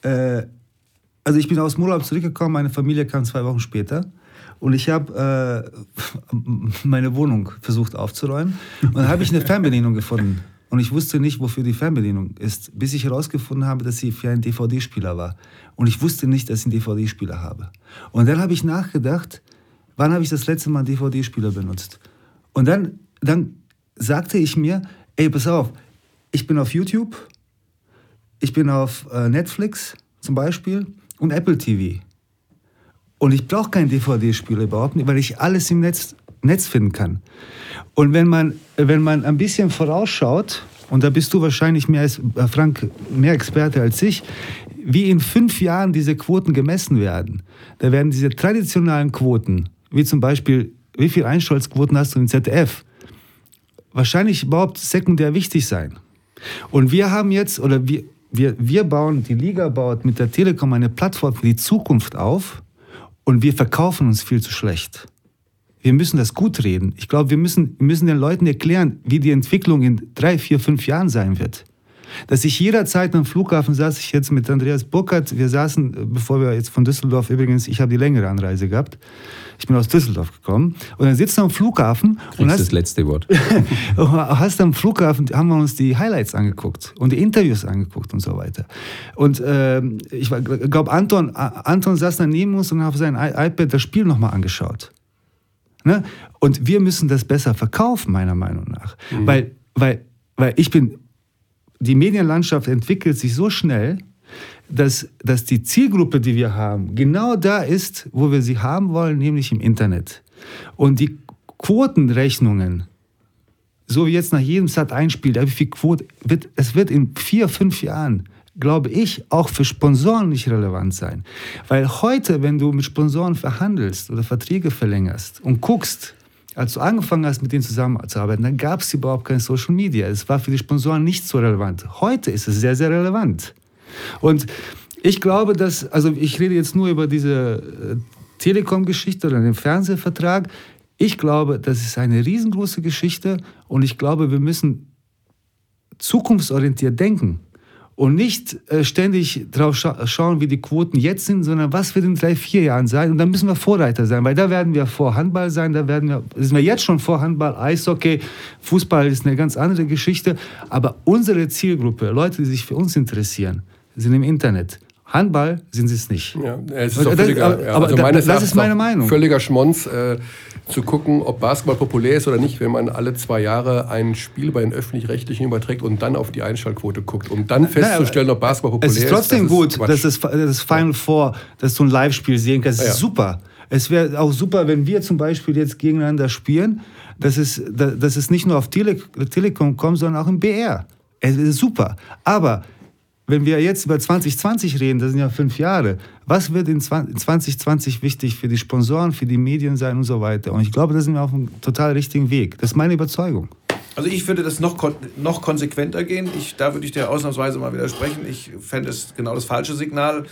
also ich bin aus dem Urlaub zurückgekommen, meine Familie kam zwei Wochen später. Und ich habe äh, meine Wohnung versucht aufzuräumen. Und dann habe ich eine Fernbedienung gefunden. Und ich wusste nicht, wofür die Fernbedienung ist, bis ich herausgefunden habe, dass sie für einen DVD-Spieler war. Und ich wusste nicht, dass ich einen DVD-Spieler habe. Und dann habe ich nachgedacht, wann habe ich das letzte Mal einen DVD-Spieler benutzt? Und dann, dann sagte ich mir, ey, pass auf, ich bin auf YouTube, ich bin auf äh, Netflix zum Beispiel und Apple TV. Und ich brauche keinen DVD-Spieler überhaupt nicht, weil ich alles im Netz, Netz finden kann. Und wenn man, wenn man ein bisschen vorausschaut, und da bist du wahrscheinlich mehr als äh, Frank mehr Experte als ich, wie in fünf Jahren diese Quoten gemessen werden. Da werden diese traditionellen Quoten, wie zum Beispiel, wie viele Einschaltquoten hast du im ZDF, wahrscheinlich überhaupt sekundär wichtig sein. Und wir haben jetzt, oder wir, wir, wir bauen, die Liga baut mit der Telekom eine Plattform für die Zukunft auf und wir verkaufen uns viel zu schlecht. Wir müssen das gut reden. Ich glaube, wir müssen, müssen den Leuten erklären, wie die Entwicklung in drei, vier, fünf Jahren sein wird. Dass ich jederzeit am Flughafen saß, ich jetzt mit Andreas Burkhardt, wir saßen, bevor wir jetzt von Düsseldorf, übrigens, ich habe die längere Anreise gehabt, ich bin aus Düsseldorf gekommen und dann sitzt du am Flughafen Kriegst und hast, das letzte Wort. hast am Flughafen, haben wir uns die Highlights angeguckt und die Interviews angeguckt und so weiter. Und äh, ich glaube, Anton, Anton saß dann neben uns und hat auf sein iPad das Spiel nochmal angeschaut. Ne? Und wir müssen das besser verkaufen, meiner Meinung nach. Mhm. Weil, weil, weil ich bin, die Medienlandschaft entwickelt sich so schnell, dass, dass die Zielgruppe, die wir haben, genau da ist, wo wir sie haben wollen, nämlich im Internet. Und die Quotenrechnungen, so wie jetzt nach jedem Sat einspielt, wie viel Quote, wird, es wird in vier, fünf Jahren, glaube ich, auch für Sponsoren nicht relevant sein. Weil heute, wenn du mit Sponsoren verhandelst oder Verträge verlängerst und guckst, als du angefangen hast, mit denen zusammenzuarbeiten, dann gab es überhaupt kein Social Media. Es war für die Sponsoren nicht so relevant. Heute ist es sehr, sehr relevant. Und ich glaube, dass, also ich rede jetzt nur über diese äh, Telekom-Geschichte oder den Fernsehvertrag. Ich glaube, das ist eine riesengroße Geschichte und ich glaube, wir müssen zukunftsorientiert denken und nicht äh, ständig drauf scha schauen, wie die Quoten jetzt sind, sondern was wird in drei, vier Jahren sein. Und dann müssen wir Vorreiter sein, weil da werden wir vor Handball sein, da werden wir, sind wir jetzt schon vor Handball, Eishockey, Fußball ist eine ganz andere Geschichte. Aber unsere Zielgruppe, Leute, die sich für uns interessieren, sind im Internet. Handball sind sie es nicht. Ja, es ist völliger, das, aber, ja, also das ist meine Meinung. Völliger Schmonz, äh, zu gucken, ob Basketball populär ist oder nicht, wenn man alle zwei Jahre ein Spiel bei den öffentlich-rechtlichen überträgt und dann auf die Einschaltquote guckt, um dann festzustellen, ob Basketball populär ist. Es ist trotzdem ist, gut, dass das, das Final Four, dass du ein Live-Spiel sehen kannst. Das ist ja. super. Es wäre auch super, wenn wir zum Beispiel jetzt gegeneinander spielen, dass es, dass es nicht nur auf Tele Telekom kommt, sondern auch im BR. Es ist super. Aber wenn wir jetzt über 2020 reden, das sind ja fünf Jahre, was wird in 2020 wichtig für die Sponsoren, für die Medien sein und so weiter? Und ich glaube, da sind wir auf einem total richtigen Weg. Das ist meine Überzeugung. Also ich würde das noch, noch konsequenter gehen. Ich, da würde ich dir ausnahmsweise mal widersprechen. Ich fände es genau das falsche Signal.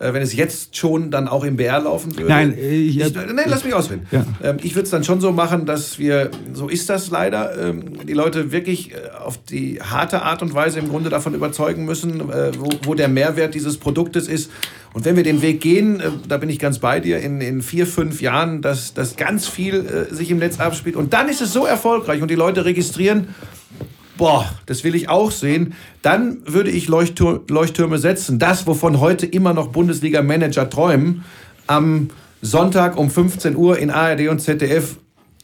Äh, wenn es jetzt schon dann auch im BR laufen würde. Nein, ich, ich, nein lass mich ausreden. Ja. Ähm, ich würde es dann schon so machen, dass wir, so ist das leider, ähm, die Leute wirklich äh, auf die harte Art und Weise im Grunde davon überzeugen müssen, äh, wo, wo der Mehrwert dieses Produktes ist. Und wenn wir den Weg gehen, da bin ich ganz bei dir, in, in vier, fünf Jahren, dass, dass ganz viel sich im Netz abspielt. Und dann ist es so erfolgreich und die Leute registrieren, boah, das will ich auch sehen, dann würde ich Leuchttür Leuchttürme setzen. Das, wovon heute immer noch Bundesliga-Manager träumen, am Sonntag um 15 Uhr in ARD und ZDF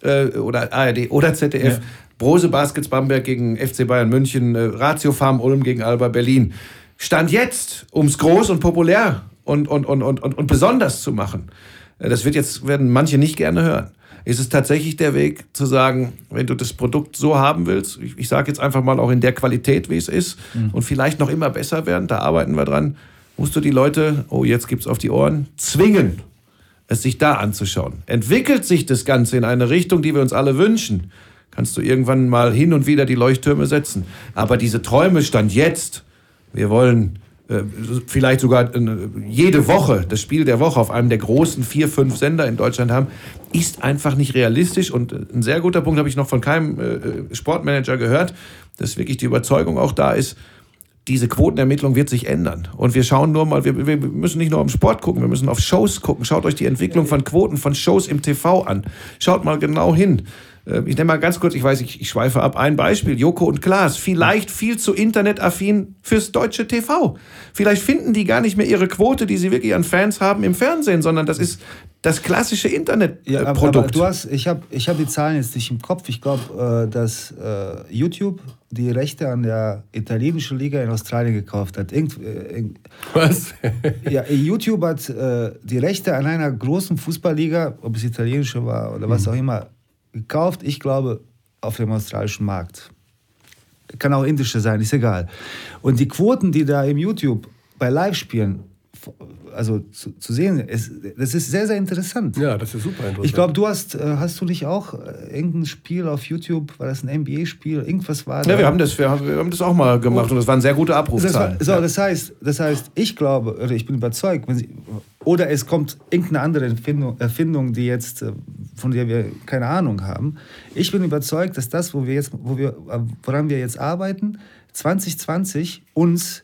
äh, oder ARD oder ZDF. Ja. Brose Baskets Bamberg gegen FC Bayern München, äh, Ratio Farm Ulm gegen Alba Berlin. Stand jetzt, um es groß und populär und, und, und, und, und besonders zu machen. Äh, das wird jetzt, werden manche nicht gerne hören ist es tatsächlich der Weg zu sagen, wenn du das Produkt so haben willst, ich, ich sage jetzt einfach mal auch in der Qualität, wie es ist, mhm. und vielleicht noch immer besser werden, da arbeiten wir dran, musst du die Leute, oh, jetzt gibt es auf die Ohren, zwingen, es sich da anzuschauen. Entwickelt sich das Ganze in eine Richtung, die wir uns alle wünschen, kannst du irgendwann mal hin und wieder die Leuchttürme setzen. Aber diese Träume stand jetzt. Wir wollen vielleicht sogar äh, jede Woche das Spiel der Woche auf einem der großen vier, fünf Sender in Deutschland haben, ist einfach nicht realistisch. Und äh, ein sehr guter Punkt habe ich noch von keinem Sportmanager gehört, dass wirklich die Überzeugung auch da ist, diese Quotenermittlung wird sich ändern. Und wir schauen nur mal, wir, wir müssen nicht nur auf den Sport gucken, wir müssen auf Shows gucken. Schaut euch die Entwicklung von Quoten von Shows im TV an. Schaut mal genau hin. Äh, ich nenne mal ganz kurz, ich weiß, ich, ich schweife ab, ein Beispiel. Joko und Klaas, vielleicht viel zu internetaffin fürs deutsche TV. Vielleicht finden die gar nicht mehr ihre Quote, die sie wirklich an Fans haben im Fernsehen, sondern das ist das klassische Internetprodukt. Ja, aber, aber du hast, ich habe ich hab die Zahlen jetzt nicht im Kopf. Ich glaube, äh, dass äh, YouTube die Rechte an der italienischen Liga in Australien gekauft hat. Irgend, äh, Was? ja, YouTube hat äh, die Rechte an einer großen Fußballliga, ob es italienische war oder was mhm. auch immer, gekauft. Ich glaube, auf dem australischen Markt. Kann auch indische sein, ist egal. Und die Quoten, die da im YouTube bei Live-Spielen also zu, zu sehen. Es, das ist sehr, sehr interessant. Ja, das ist super interessant. Ich glaube, du hast, äh, hast du nicht auch äh, irgendein Spiel auf YouTube, war das ein NBA-Spiel, irgendwas war Ja, wir haben, das, wir, haben, wir haben das auch mal gemacht und, und das waren sehr gute Abrufzahlen. Das, war, so, das, heißt, das heißt, ich glaube, oder ich bin überzeugt, wenn Sie, oder es kommt irgendeine andere Erfindung, Erfindung, die jetzt, äh, von der wir keine Ahnung haben. Ich bin überzeugt, dass das, wo wir jetzt, wo wir, woran wir jetzt arbeiten, 2020 uns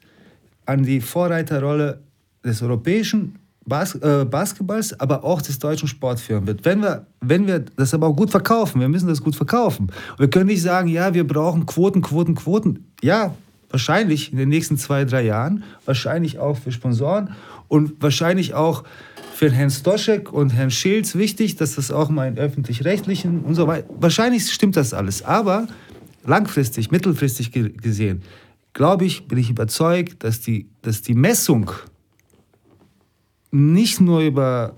an die Vorreiterrolle des europäischen Bas äh, Basketballs, aber auch des deutschen Sports führen wird. Wenn wir, wenn wir das aber auch gut verkaufen, wir müssen das gut verkaufen. wir können nicht sagen, ja, wir brauchen Quoten, Quoten, Quoten. Ja, wahrscheinlich in den nächsten zwei, drei Jahren, wahrscheinlich auch für Sponsoren und wahrscheinlich auch für Herrn Stoschek und Herrn Schilz wichtig, dass das auch mal in öffentlich-rechtlichen und so weiter. Wahrscheinlich stimmt das alles, aber langfristig, mittelfristig gesehen, glaube ich, bin ich überzeugt, dass die, dass die Messung nicht nur über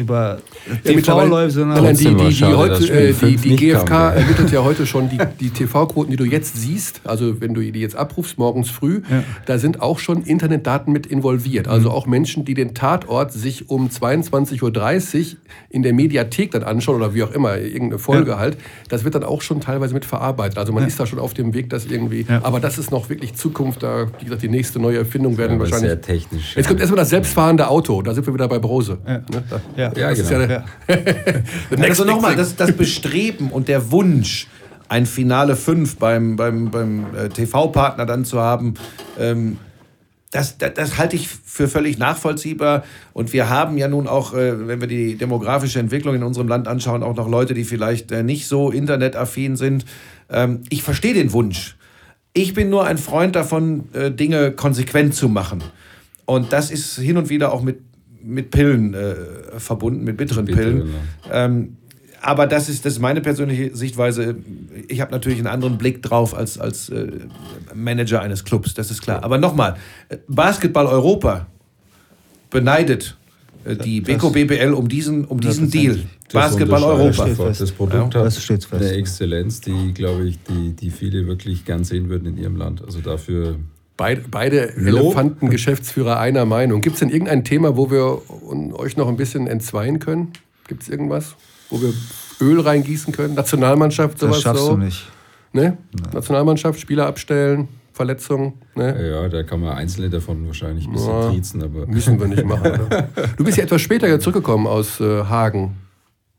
über TV-Läufe, sondern nein, die, die, die, heute, äh, die, die GfK ermittelt ja heute schon die, die TV-Quoten, die du jetzt siehst, also wenn du die jetzt abrufst morgens früh, ja. da sind auch schon Internetdaten mit involviert. Also mhm. auch Menschen, die den Tatort sich um 22.30 Uhr in der Mediathek dann anschauen oder wie auch immer, irgendeine Folge ja. halt, das wird dann auch schon teilweise mit verarbeitet. Also man ist da schon auf dem Weg, dass irgendwie, aber das ist noch wirklich Zukunft, da, wie gesagt, die nächste neue Erfindung werden wahrscheinlich. Sehr technisch. Jetzt kommt erstmal das selbstfahrende Auto, da sind wir wieder bei Brose. Ne? Ja, ja genau. Ja also nochmal, das, das Bestreben und der Wunsch, ein Finale 5 beim, beim, beim äh, TV-Partner dann zu haben, ähm, das, das, das, halte ich für völlig nachvollziehbar. Und wir haben ja nun auch, äh, wenn wir die demografische Entwicklung in unserem Land anschauen, auch noch Leute, die vielleicht äh, nicht so internetaffin sind. Ähm, ich verstehe den Wunsch. Ich bin nur ein Freund davon, äh, Dinge konsequent zu machen. Und das ist hin und wieder auch mit mit Pillen äh, verbunden, mit bitteren Bitter, Pillen. Genau. Ähm, aber das ist, das ist meine persönliche Sichtweise. Ich habe natürlich einen anderen Blick drauf als, als äh, Manager eines Clubs, das ist klar. Aber nochmal, Basketball Europa beneidet äh, die Beko BBL um diesen, um diesen Deal. Basketball Europa. Das Produkt ja, das hat eine Exzellenz, die, glaube ich, die, die viele wirklich gern sehen würden in ihrem Land. Also dafür Beide, beide Elefanten-Geschäftsführer einer Meinung. Gibt es denn irgendein Thema, wo wir euch noch ein bisschen entzweien können? Gibt es irgendwas, wo wir Öl reingießen können? Nationalmannschaft, sowas Das schaffst so? du nicht. Ne? Nationalmannschaft, Spieler abstellen, Verletzungen. Ne? Ja, da kann man einzelne davon wahrscheinlich ein bisschen ja, triezen. Aber müssen wir nicht machen. Oder? Du bist ja etwas später zurückgekommen aus äh, Hagen.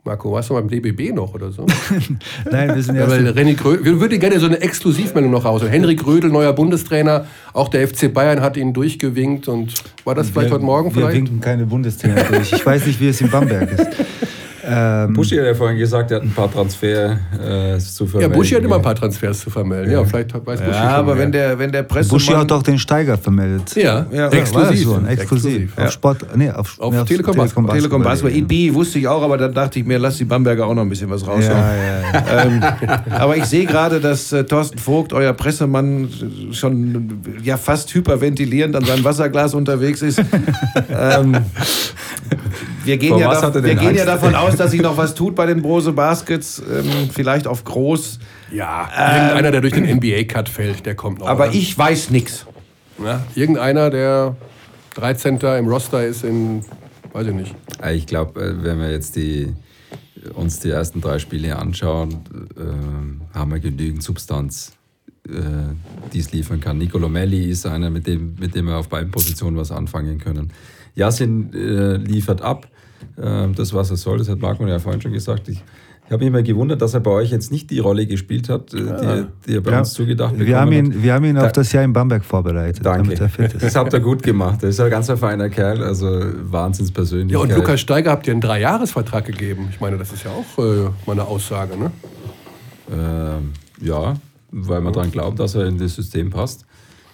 Marco, warst du beim DBB noch oder so? Nein, wir sind ja. weil René Grödel, wir würden gerne so eine Exklusivmeldung noch raus. Henrik Grödel, neuer Bundestrainer, auch der FC Bayern hat ihn durchgewinkt. Und war das vielleicht heute Morgen vielleicht? Wir winken keine Bundestrainer durch. Ich weiß nicht, wie es in Bamberg ist. Ähm, Buschi hat ja vorhin gesagt, er hat ein paar Transfer äh, zu vermelden. Ja, Buschi hat immer ein paar Transfers zu vermelden. Ja, ja vielleicht weiß Buschi Ja, aber wenn der, wenn der Pressemann... Buschi hat doch den Steiger vermeldet. Ja, ja exklusiv. So, exklusiv. Auf Sport, nee, auf, auf, nee, Telekom, Telekom Basketball. Telekom Basketball. IB wusste ich auch, aber dann dachte ich mir, lass die Bamberger auch noch ein bisschen was raus. Ja, ja, ähm, aber ich sehe gerade, dass äh, Thorsten Vogt, euer Pressemann, schon ja fast hyperventilierend an seinem Wasserglas unterwegs ist. ähm, wir gehen, ja, da, wir gehen ja davon aus, dass sich noch was tut bei den Brose Baskets, ähm, vielleicht auf groß. Ja, ähm, irgendeiner, der durch den NBA-Cut fällt, der kommt noch. Aber oder? ich weiß nichts. irgendeiner, der 13. im Roster ist in, weiß ich nicht. Ich glaube, äh, wenn wir jetzt die, uns die ersten drei Spiele anschauen, äh, haben wir genügend Substanz, äh, die es liefern kann. Nicolo Melli ist einer, mit dem, mit dem wir auf beiden Positionen was anfangen können. Yasin äh, liefert ab, äh, das, was er soll, das hat Marco ja vorhin schon gesagt. Ich Ich habe mich mal gewundert, dass er bei euch jetzt nicht die Rolle gespielt hat, äh, die, die er bei Ja, uns zugedacht wir haben, ihn, wir haben ihn Da- auf das Jahr in Bamberg vorbereitet, Danke. damit er fit ist. Das habt ihr gut gemacht. Das ist ein ganz feiner Kerl, also Wahnsinnspersönlichkeit. Ja, und Lukas Steiger habt ihr einen Dreijahresvertrag gegeben. Ich meine, das ist ja auch äh, mal eine Aussage, ne? Ähm, ja, weil wir daran glauben, dass er in das System passt.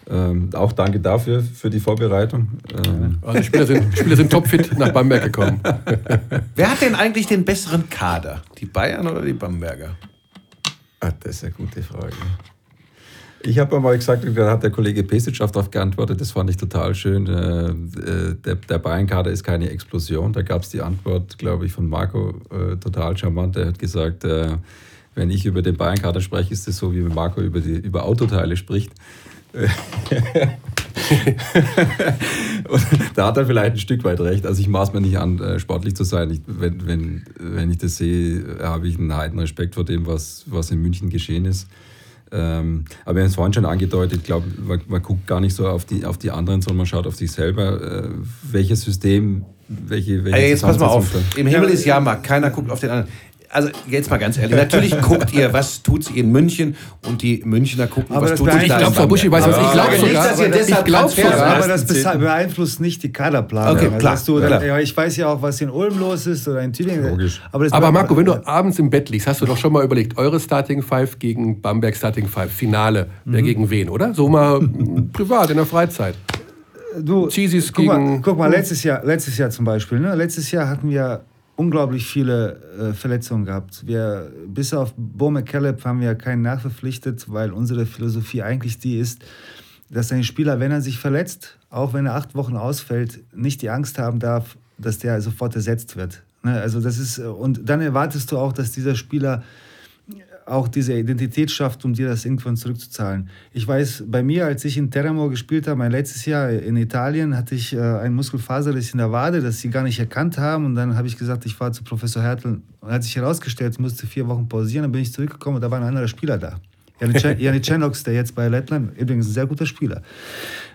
Ähm, auch danke dafür, für die Vorbereitung. Ähm, Also die Spieler sind, Spieler sind topfit nach Bamberg gekommen. Wer hat denn eigentlich den besseren Kader? Die Bayern oder die Bamberger? ah, das ist eine gute Frage. Ich habe mal gesagt, da hat der Kollege Pesic darauf geantwortet, das fand ich total schön. Äh, äh, der, der Bayern-Kader ist keine Explosion. Da gab es die Antwort, glaube ich, von Marco, äh, total charmant. Er hat gesagt, wenn ich über den Bayern-Kader spreche, ist es so, wie wenn Marco über, die, über Autoteile spricht. Und da hat er vielleicht ein Stück weit recht. Also ich maß mir nicht an, äh, sportlich zu sein. Ich, wenn, wenn, wenn ich das sehe, habe ich einen heiden Respekt vor dem, was, was in München geschehen ist. Ähm, aber wir haben es vorhin schon angedeutet, ich glaube, man, man guckt gar nicht so auf die, auf die anderen, sondern man schaut auf sich selber. Äh, welches System, welche, welche Ey, jetzt pass mal auf. Im Himmel ist Jahrmarkt. Keiner guckt auf den anderen. Also jetzt mal ganz ehrlich. Natürlich guckt ihr, was tut sich in München und die Münchner gucken, Aber was tut Ich da in glaube, Frau Buschi weiß was. Ich Aber glaube nicht, sogar. dass ihr Ich Transfers sogar. aber das beeinflusst nicht die Kaderplanung. Okay, Also, klar, du, klar. Ja, ich weiß ja auch, was in Ulm los ist oder in Tübingen. Logisch. das Aber Marco, wenn du abends im Bett liegst, hast du doch schon mal überlegt, eure Starting Five gegen Bamberg Starting Five, Finale, wer gegen wen, oder? So mal privat, in der Freizeit. du, Cheesies guck, mal, gegen- guck mal, letztes Jahr, letztes Jahr zum Beispiel. Ne? Letztes Jahr hatten wir unglaublich viele äh, Verletzungen gehabt. Wir, bis auf Bo McCallum haben wir keinen nachverpflichtet, weil unsere Philosophie eigentlich die ist, dass ein Spieler, wenn er sich verletzt, auch wenn er acht Wochen ausfällt, nicht die Angst haben darf, dass der sofort ersetzt wird. Ne? Also das ist, äh, und dann erwartest du auch, dass dieser Spieler auch diese Identität schafft, um dir das irgendwann zurückzuzahlen. Ich weiß, bei mir, als ich in Teramo gespielt habe, mein letztes Jahr in Italien, hatte ich äh, einen Muskelfaserriss in der Wade, das sie gar nicht erkannt haben. Und dann habe ich gesagt, ich fahre zu Professor Hertel. Und hat sich herausgestellt, ich musste vier Wochen pausieren. Dann bin ich zurückgekommen und da war ein anderer Spieler da. Janik Cenox, der jetzt bei Lettland, übrigens ein sehr guter Spieler.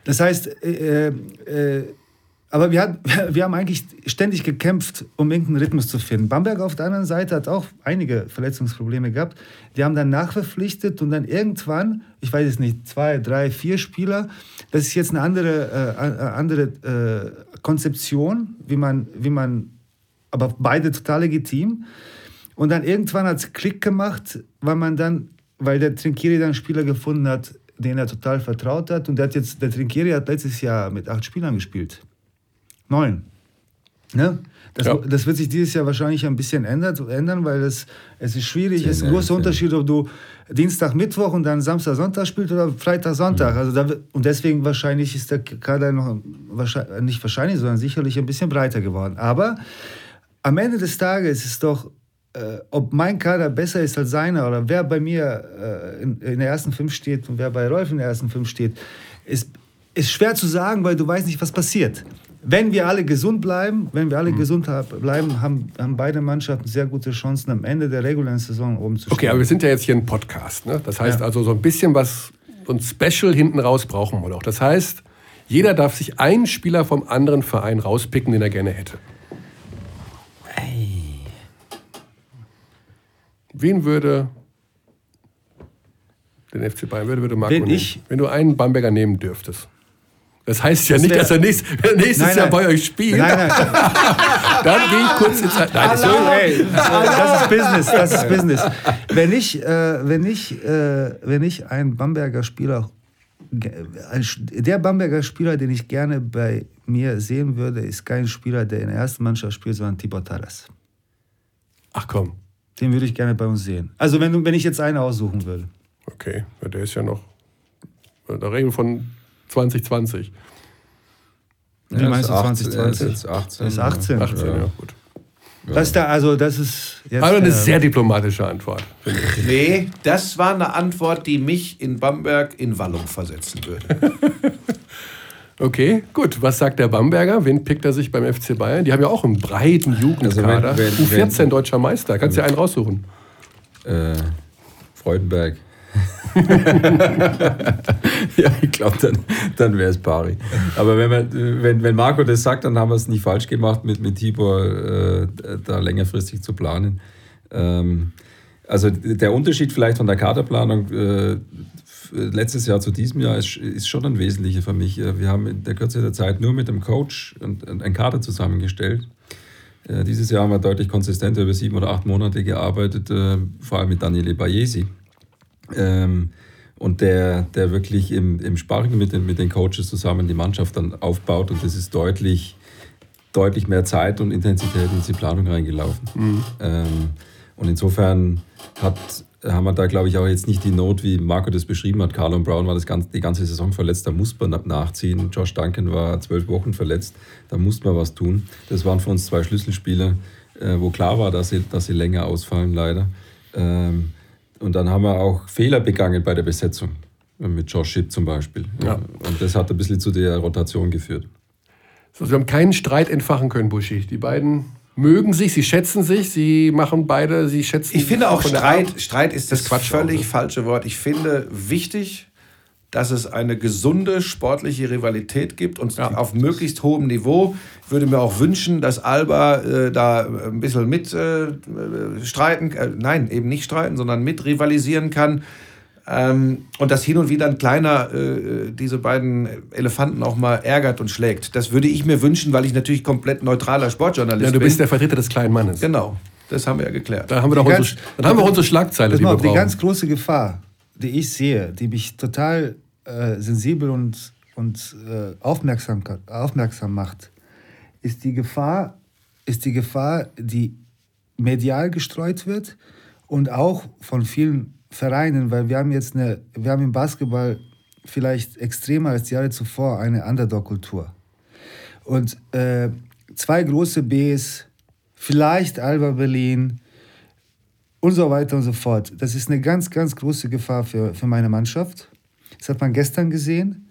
Das heißt, äh, äh, aber wir, hat, wir haben eigentlich ständig gekämpft, um irgendeinen Rhythmus zu finden. Bamberg auf der anderen Seite hat auch einige Verletzungsprobleme gehabt. Die haben dann nachverpflichtet und dann irgendwann, ich weiß es nicht, zwei, drei, vier Spieler. Das ist jetzt eine andere, äh, andere äh, Konzeption, wie man, wie man, aber beide total legitim. Und dann irgendwann hat es Klick gemacht, weil man dann, weil der Trinkieri dann Spieler gefunden hat, den er total vertraut hat. Und der, hat jetzt, der Trinkieri hat letztes Jahr mit acht Spielern gespielt. Neun. Ne? Das, Ja. das wird sich dieses Jahr wahrscheinlich ein bisschen ändert, ändern, weil es, es ist schwierig. Es ist ein großer. Unterschied, ob du Dienstag, Mittwoch und dann Samstag, Sonntag spielst oder Freitag, Sonntag. Also da, und deswegen wahrscheinlich ist der Kader noch wahrscheinlich, nicht wahrscheinlich, sondern sicherlich ein bisschen breiter geworden. Aber am Ende des Tages ist doch, äh, ob mein Kader besser ist als seiner oder wer bei mir äh, in, in der ersten fünf steht und wer bei Rolf in der ersten fünf steht, ist, ist schwer zu sagen, weil du weißt nicht, was passiert. Wenn wir alle gesund bleiben, wenn wir alle gesund hab, bleiben, haben, haben beide Mannschaften sehr gute Chancen, am Ende der regulären Saison oben zu stehen. Okay, aber wir sind ja jetzt hier ein Podcast. Ne? Das heißt Ja. also, so ein bisschen was, so ein Special hinten raus brauchen wir noch. Das heißt, jeder darf sich einen Spieler vom anderen Verein rauspicken, den er gerne hätte. Wen würde den FC Bayern, würde, würde Marco Wen nehmen? ich? Wenn du einen Bamberger nehmen dürftest. Das heißt ja Das nicht, dass er nächst, nächstes Nein, Jahr nein. bei euch spielt. Nein, nein. Dann gehe ich kurz ins... Nein, das So, ey, das ist Business, das ist Business. Wenn ich, äh, wenn ich, äh, wenn ich einen Bamberger Spieler, der Bamberger Spieler, den ich gerne bei mir sehen würde, ist kein Spieler, der in der ersten Mannschaft spielt, sondern Tibor Taras. Ach komm, Den würde ich gerne bei uns sehen. Also wenn, du- wenn ich jetzt einen aussuchen würde. okay. Ja, der ist ja noch... Da reden wir von 2020. Wie meinst du ist 18, 2020? er ist jetzt 18. Das ist 18. 18, ja, gut. Das ist der, also das ist jetzt, Also eine äh, sehr diplomatische Antwort. Nee, das war eine Antwort, die mich in Bamberg in Wallung versetzen würde. Okay, gut. Was sagt der Bamberger? Wen pickt er sich beim FC Bayern? Die haben ja auch einen breiten Jugendkader. Also wenn- wenn- U14 deutscher Meister. Kannst du dir einen raussuchen? Äh, Freudenberg. ja, ich glaube, dann, dann wäre es pari. Aber wenn, man, wenn, wenn Marco das sagt, dann haben wir es nicht falsch gemacht, mit, mit Tibor äh, da längerfristig zu planen. Ähm, also der Unterschied vielleicht von der Kaderplanung äh, letztes Jahr zu diesem Jahr ist, ist, schon ein wesentlicher für mich. Wir haben in der Kürze der Zeit nur mit dem Coach einen Kader zusammengestellt. Äh, dieses Jahr haben wir deutlich konsistenter über sieben oder acht Monate gearbeitet, äh, vor allem mit Daniele Bayesi. Ähm, und der, der wirklich im, im Sparring mit den, mit den Coaches zusammen die Mannschaft dann aufbaut. Und das ist deutlich, deutlich mehr Zeit und Intensität in die Planung reingelaufen. Mhm. Ähm, und insofern hat, haben wir da, glaube ich, auch jetzt nicht die Not, wie Marco das beschrieben hat. Carlon Brown war das ganze, die ganze Saison verletzt, da muss man nachziehen. Josh Duncan war zwölf Wochen verletzt, da muss man was tun. Das waren für uns zwei Schlüsselspieler, äh, wo klar war, dass sie, dass sie länger ausfallen, leider. Ähm, und dann haben wir auch Fehler begangen bei der Besetzung, mit Josh Schipp zum Beispiel. Ja. Und das hat ein bisschen zu der Rotation geführt. Also wir haben keinen Streit entfachen können, Buschi. Die beiden mögen sich, sie schätzen sich, sie machen beide, sie schätzen. Ich finde auch Streit, Streit ist das, das völlig auch, ne? falsche Wort. Ich finde wichtig, dass es eine gesunde sportliche Rivalität gibt und ja. auf möglichst hohem Niveau. Ich würde mir auch wünschen, dass Alba äh, da ein bisschen mit äh, streiten, äh, nein, eben nicht streiten, sondern mit rivalisieren kann. Ähm, und dass hin und wieder ein kleiner äh, diese beiden Elefanten auch mal ärgert und schlägt. Das würde ich mir wünschen, weil ich natürlich komplett neutraler Sportjournalist bin. Ja, du bist bin. der Vertreter des kleinen Mannes. Genau, das haben wir ja geklärt. Da haben wir, doch unsere, dann haben wir unsere Schlagzeile, die wir brauchen. Die ganz große Gefahr, die ich sehe, die mich total äh, sensibel und, und äh, aufmerksam, aufmerksam macht, ist die Gefahr, ist die Gefahr, die medial gestreut wird und auch von vielen Vereinen, weil wir haben jetzt eine, wir haben im Basketball vielleicht extremer als die Jahre zuvor eine Underdog-Kultur. Und äh, zwei große Bs, vielleicht Alba Berlin und so weiter und so fort. Das ist eine ganz, ganz große Gefahr für, für meine Mannschaft. Das hat man gestern gesehen.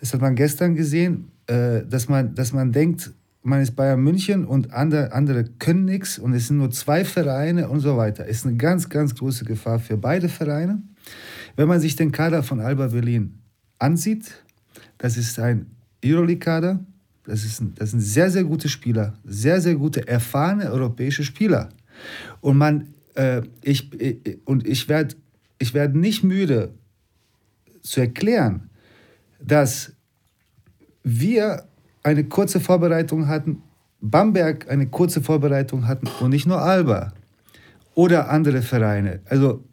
Das hat man gestern gesehen, äh, dass, man, dass man denkt, man ist Bayern München und andere, andere können nichts und es sind nur zwei Vereine und so weiter. Ist eine ganz, ganz große Gefahr für beide Vereine. Wenn man sich den Kader von Alba Berlin ansieht, das ist ein Euroleague-Kader, das, ist ein, das sind sehr, sehr gute Spieler, sehr, sehr gute, erfahrene europäische Spieler. Und man, äh, ich, ich, und ich werde ich werd nicht müde zu erklären, dass wir eine kurze Vorbereitung hatten, Bamberg eine kurze Vorbereitung hatten und nicht nur Alba oder andere Vereine. Also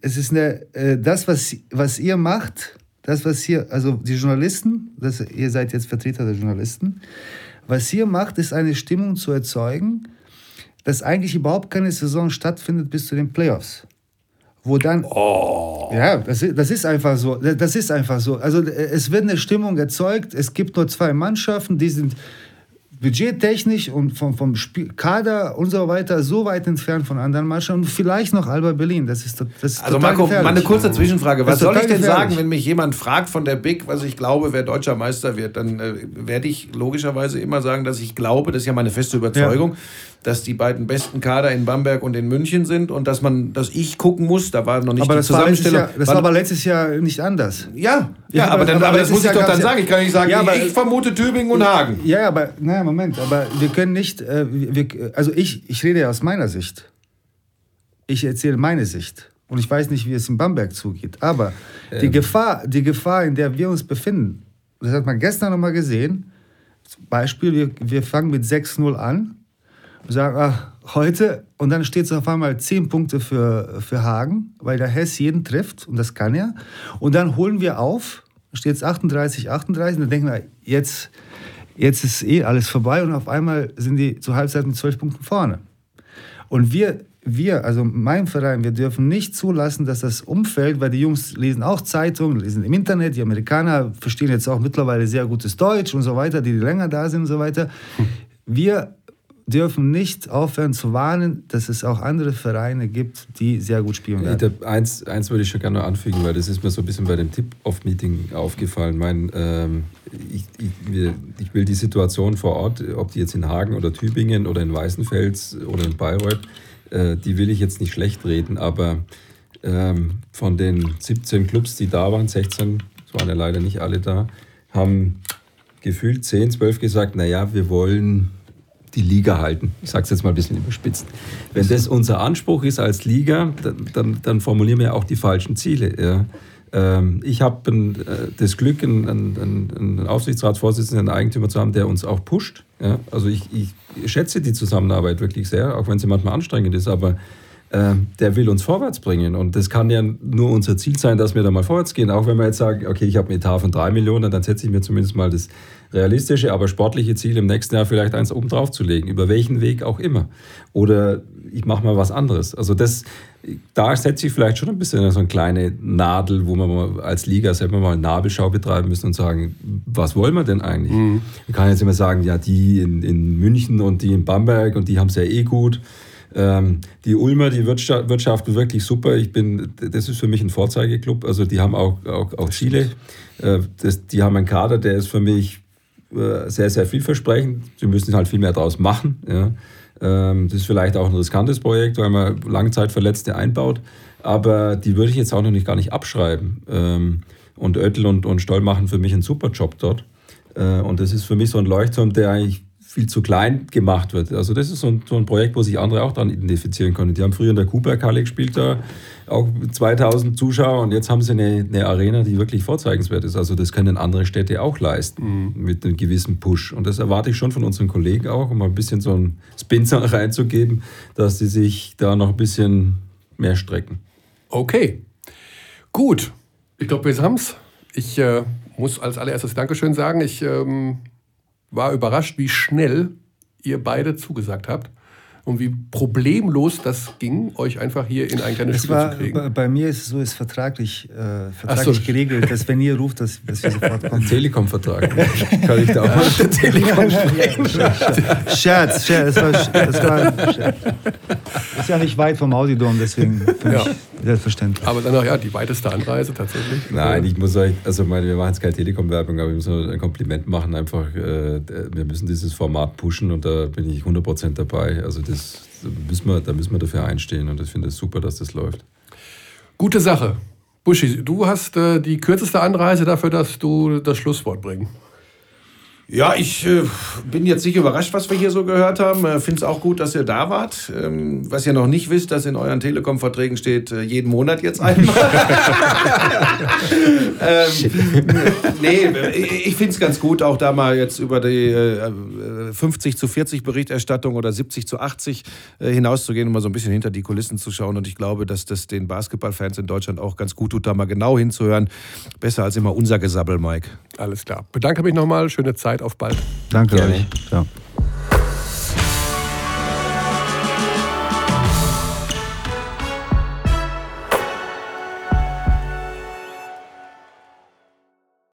es ist eine, äh, das, was, was ihr macht, das, was hier, also die Journalisten, das, ihr seid jetzt Vertreter der Journalisten, was ihr macht, ist eine Stimmung zu erzeugen, dass eigentlich überhaupt keine Saison stattfindet bis zu den Playoffs wo dann. Oh. Ja, das, das ist einfach so. Das ist einfach so. Also es wird eine Stimmung erzeugt. Es gibt nur zwei Mannschaften, die sind budgettechnisch und vom, vom Spiel, Kader und so weiter so weit entfernt von anderen Mannschaften. Vielleicht noch Alba Berlin. Das ist, das ist also Marco, gefährlich. mal eine kurze Zwischenfrage. Was soll ich denn gefährlich. sagen, wenn mich jemand fragt von der Big, was ich glaube, wer deutscher Meister wird? Dann äh, werde ich logischerweise immer sagen, dass ich glaube, das ist ja meine feste Überzeugung, ja dass die beiden besten Kader in Bamberg und in München sind und dass man, dass ich gucken muss, da war noch nicht aber die das Zusammenstellung. War Jahr, das war aber letztes Jahr nicht anders. Ja, ja, ja aber, dann, aber, aber das muss ich doch dann sagen. Ich kann nicht sagen, ja, aber, ich vermute Tübingen und Hagen. Ja, aber, naja, Moment, aber wir können nicht, äh, wir, also ich, ich rede ja aus meiner Sicht. Ich erzähle meine Sicht. Und ich weiß nicht, wie es in Bamberg zugeht. Aber ähm. die, Gefahr, die Gefahr, in der wir uns befinden, das hat man gestern noch mal gesehen. Beispiel, wir, wir fangen mit 6-0 an sagen, ach, heute, und dann steht es auf einmal 10 Punkte für, für Hagen, weil der Hess jeden trifft, und das kann er. Und dann holen wir auf, steht es 38, 38, und dann denken wir, jetzt, jetzt ist eh alles vorbei, und auf einmal sind die zur Halbzeit mit 12 Punkten vorne. Und wir, wir, also mein Verein, wir dürfen nicht zulassen, dass das Umfeld, weil die Jungs lesen auch Zeitungen, lesen im Internet, die Amerikaner verstehen jetzt auch mittlerweile sehr gutes Deutsch und so weiter, die länger da sind und so weiter. Wir dürfen nicht aufhören zu warnen, dass es auch andere Vereine gibt, die sehr gut spielen werden. Ich, eins, eins würde ich schon gerne noch anfügen, weil das ist mir so ein bisschen bei dem Tip-Off-Meeting aufgefallen. Mein, ähm, ich, ich, ich, will die Situation vor Ort, ob die jetzt in Hagen oder Tübingen oder in Weißenfels oder in Bayreuth, äh, die will ich jetzt nicht schlecht reden, aber ähm, von den 17 Clubs, die da waren, 16, es waren ja leider nicht alle da, haben gefühlt 10, 12 gesagt, naja, wir wollen die Liga halten. Ich sage es jetzt mal ein bisschen überspitzt. Wenn das unser Anspruch ist als Liga, dann, dann, dann formulieren wir auch die falschen Ziele. Ja. Ähm, ich habe äh, das Glück, einen, einen, einen Aufsichtsratsvorsitzenden, einen Eigentümer zu haben, der uns auch pusht. Ja. Also ich, ich schätze die Zusammenarbeit wirklich sehr, auch wenn sie manchmal anstrengend ist, aber äh, der will uns vorwärts bringen. Und das kann ja nur unser Ziel sein, dass wir da mal vorwärts gehen. Auch wenn wir jetzt sagen, okay, ich habe einen Etat von drei Millionen, dann setze ich mir zumindest mal das realistische, aber sportliche Ziel im nächsten Jahr vielleicht eins oben drauf zu legen, über welchen Weg auch immer. Oder ich mache mal was anderes. Also das, da setze ich vielleicht schon ein bisschen so eine kleine Nadel, wo wir als Liga selber mal Nabelschau betreiben müssen und sagen, was wollen wir denn eigentlich? Mhm. Man kann jetzt immer sagen, ja, die in, in München und die in Bamberg und die haben es ja eh gut. Ähm, die Ulmer, die wirtschaften wirklich super. Ich bin, das ist für mich ein Vorzeigeklub. Also die haben auch, auch, auch Ziele. Äh, das, die haben einen Kader, der ist für mich sehr, sehr vielversprechend. Sie müssen halt viel mehr daraus machen. Ja. Ähm, das ist vielleicht auch ein riskantes Projekt, weil man Langzeitverletzte einbaut. Aber die würde ich jetzt auch noch nicht gar nicht abschreiben. Ähm, und Oettel und, und Stoll machen für mich einen super Job dort. Äh, und das ist für mich so ein Leuchtturm, der eigentlich viel zu klein gemacht wird. Also das ist so ein, so ein Projekt, wo sich andere auch dann identifizieren können. Die haben früher in der Cooper-Halle gespielt, da auch 2000 Zuschauer und jetzt haben sie eine, eine, Arena, die wirklich vorzeigenswert ist. Also das können andere Städte auch leisten mhm. mit einem gewissen Push. Und das erwarte ich schon von unseren Kollegen auch, um ein bisschen so einen Spin reinzugeben, dass sie sich da noch ein bisschen mehr strecken. Okay, gut. Ich glaube, wir haben es. Ich äh, muss als allererstes Dankeschön sagen. Ich ähm, war überrascht, wie schnell ihr beide zugesagt habt und wie problemlos das ging, euch einfach hier in ein kleines Studio war, zu kriegen. Bei mir ist es so, ist vertraglich, äh, vertraglich so. geregelt, dass wenn ihr ruft, dass, dass wir sofort kommen. Telekom-Vertrag. Kann ich da auch mal Telekom Scherz, Scherz, das war, das war Scherz. Das ist ja nicht weit vom Audidom, deswegen mich selbstverständlich. Aber dann auch ja, die weiteste Anreise tatsächlich. Nein, ich muss euch, also meine, wir machen jetzt keine Telekom-Werbung, aber wir müssen ein Kompliment machen, einfach, äh, wir müssen dieses Format pushen und da bin ich 100% dabei. Also das das, da, müssen wir, da müssen wir dafür einstehen und ich finde es super, dass das läuft. Gute Sache. Buschi, du hast äh, die kürzeste Anreise dafür, dass du das Schlusswort bringst. Ja, ich äh, bin jetzt nicht überrascht, was wir hier so gehört haben. Äh, Finde es auch gut, dass ihr da wart. Ähm, was ihr noch nicht wisst, dass in euren Telekom-Verträgen steht, äh, jeden Monat jetzt einmal. ähm, nee, ich finde es ganz gut, auch da mal jetzt über die äh, 50 zu 40 Berichterstattung oder 70 zu 80 äh, hinauszugehen und mal so ein bisschen hinter die Kulissen zu schauen. Und ich glaube, dass das den Basketballfans in Deutschland auch ganz gut tut, da mal genau hinzuhören. Besser als immer unser Gesabbel, Mike. Alles klar. Bedanke mich nochmal. Schöne Zeit. Auf bald. Danke Gerne. euch. Ja.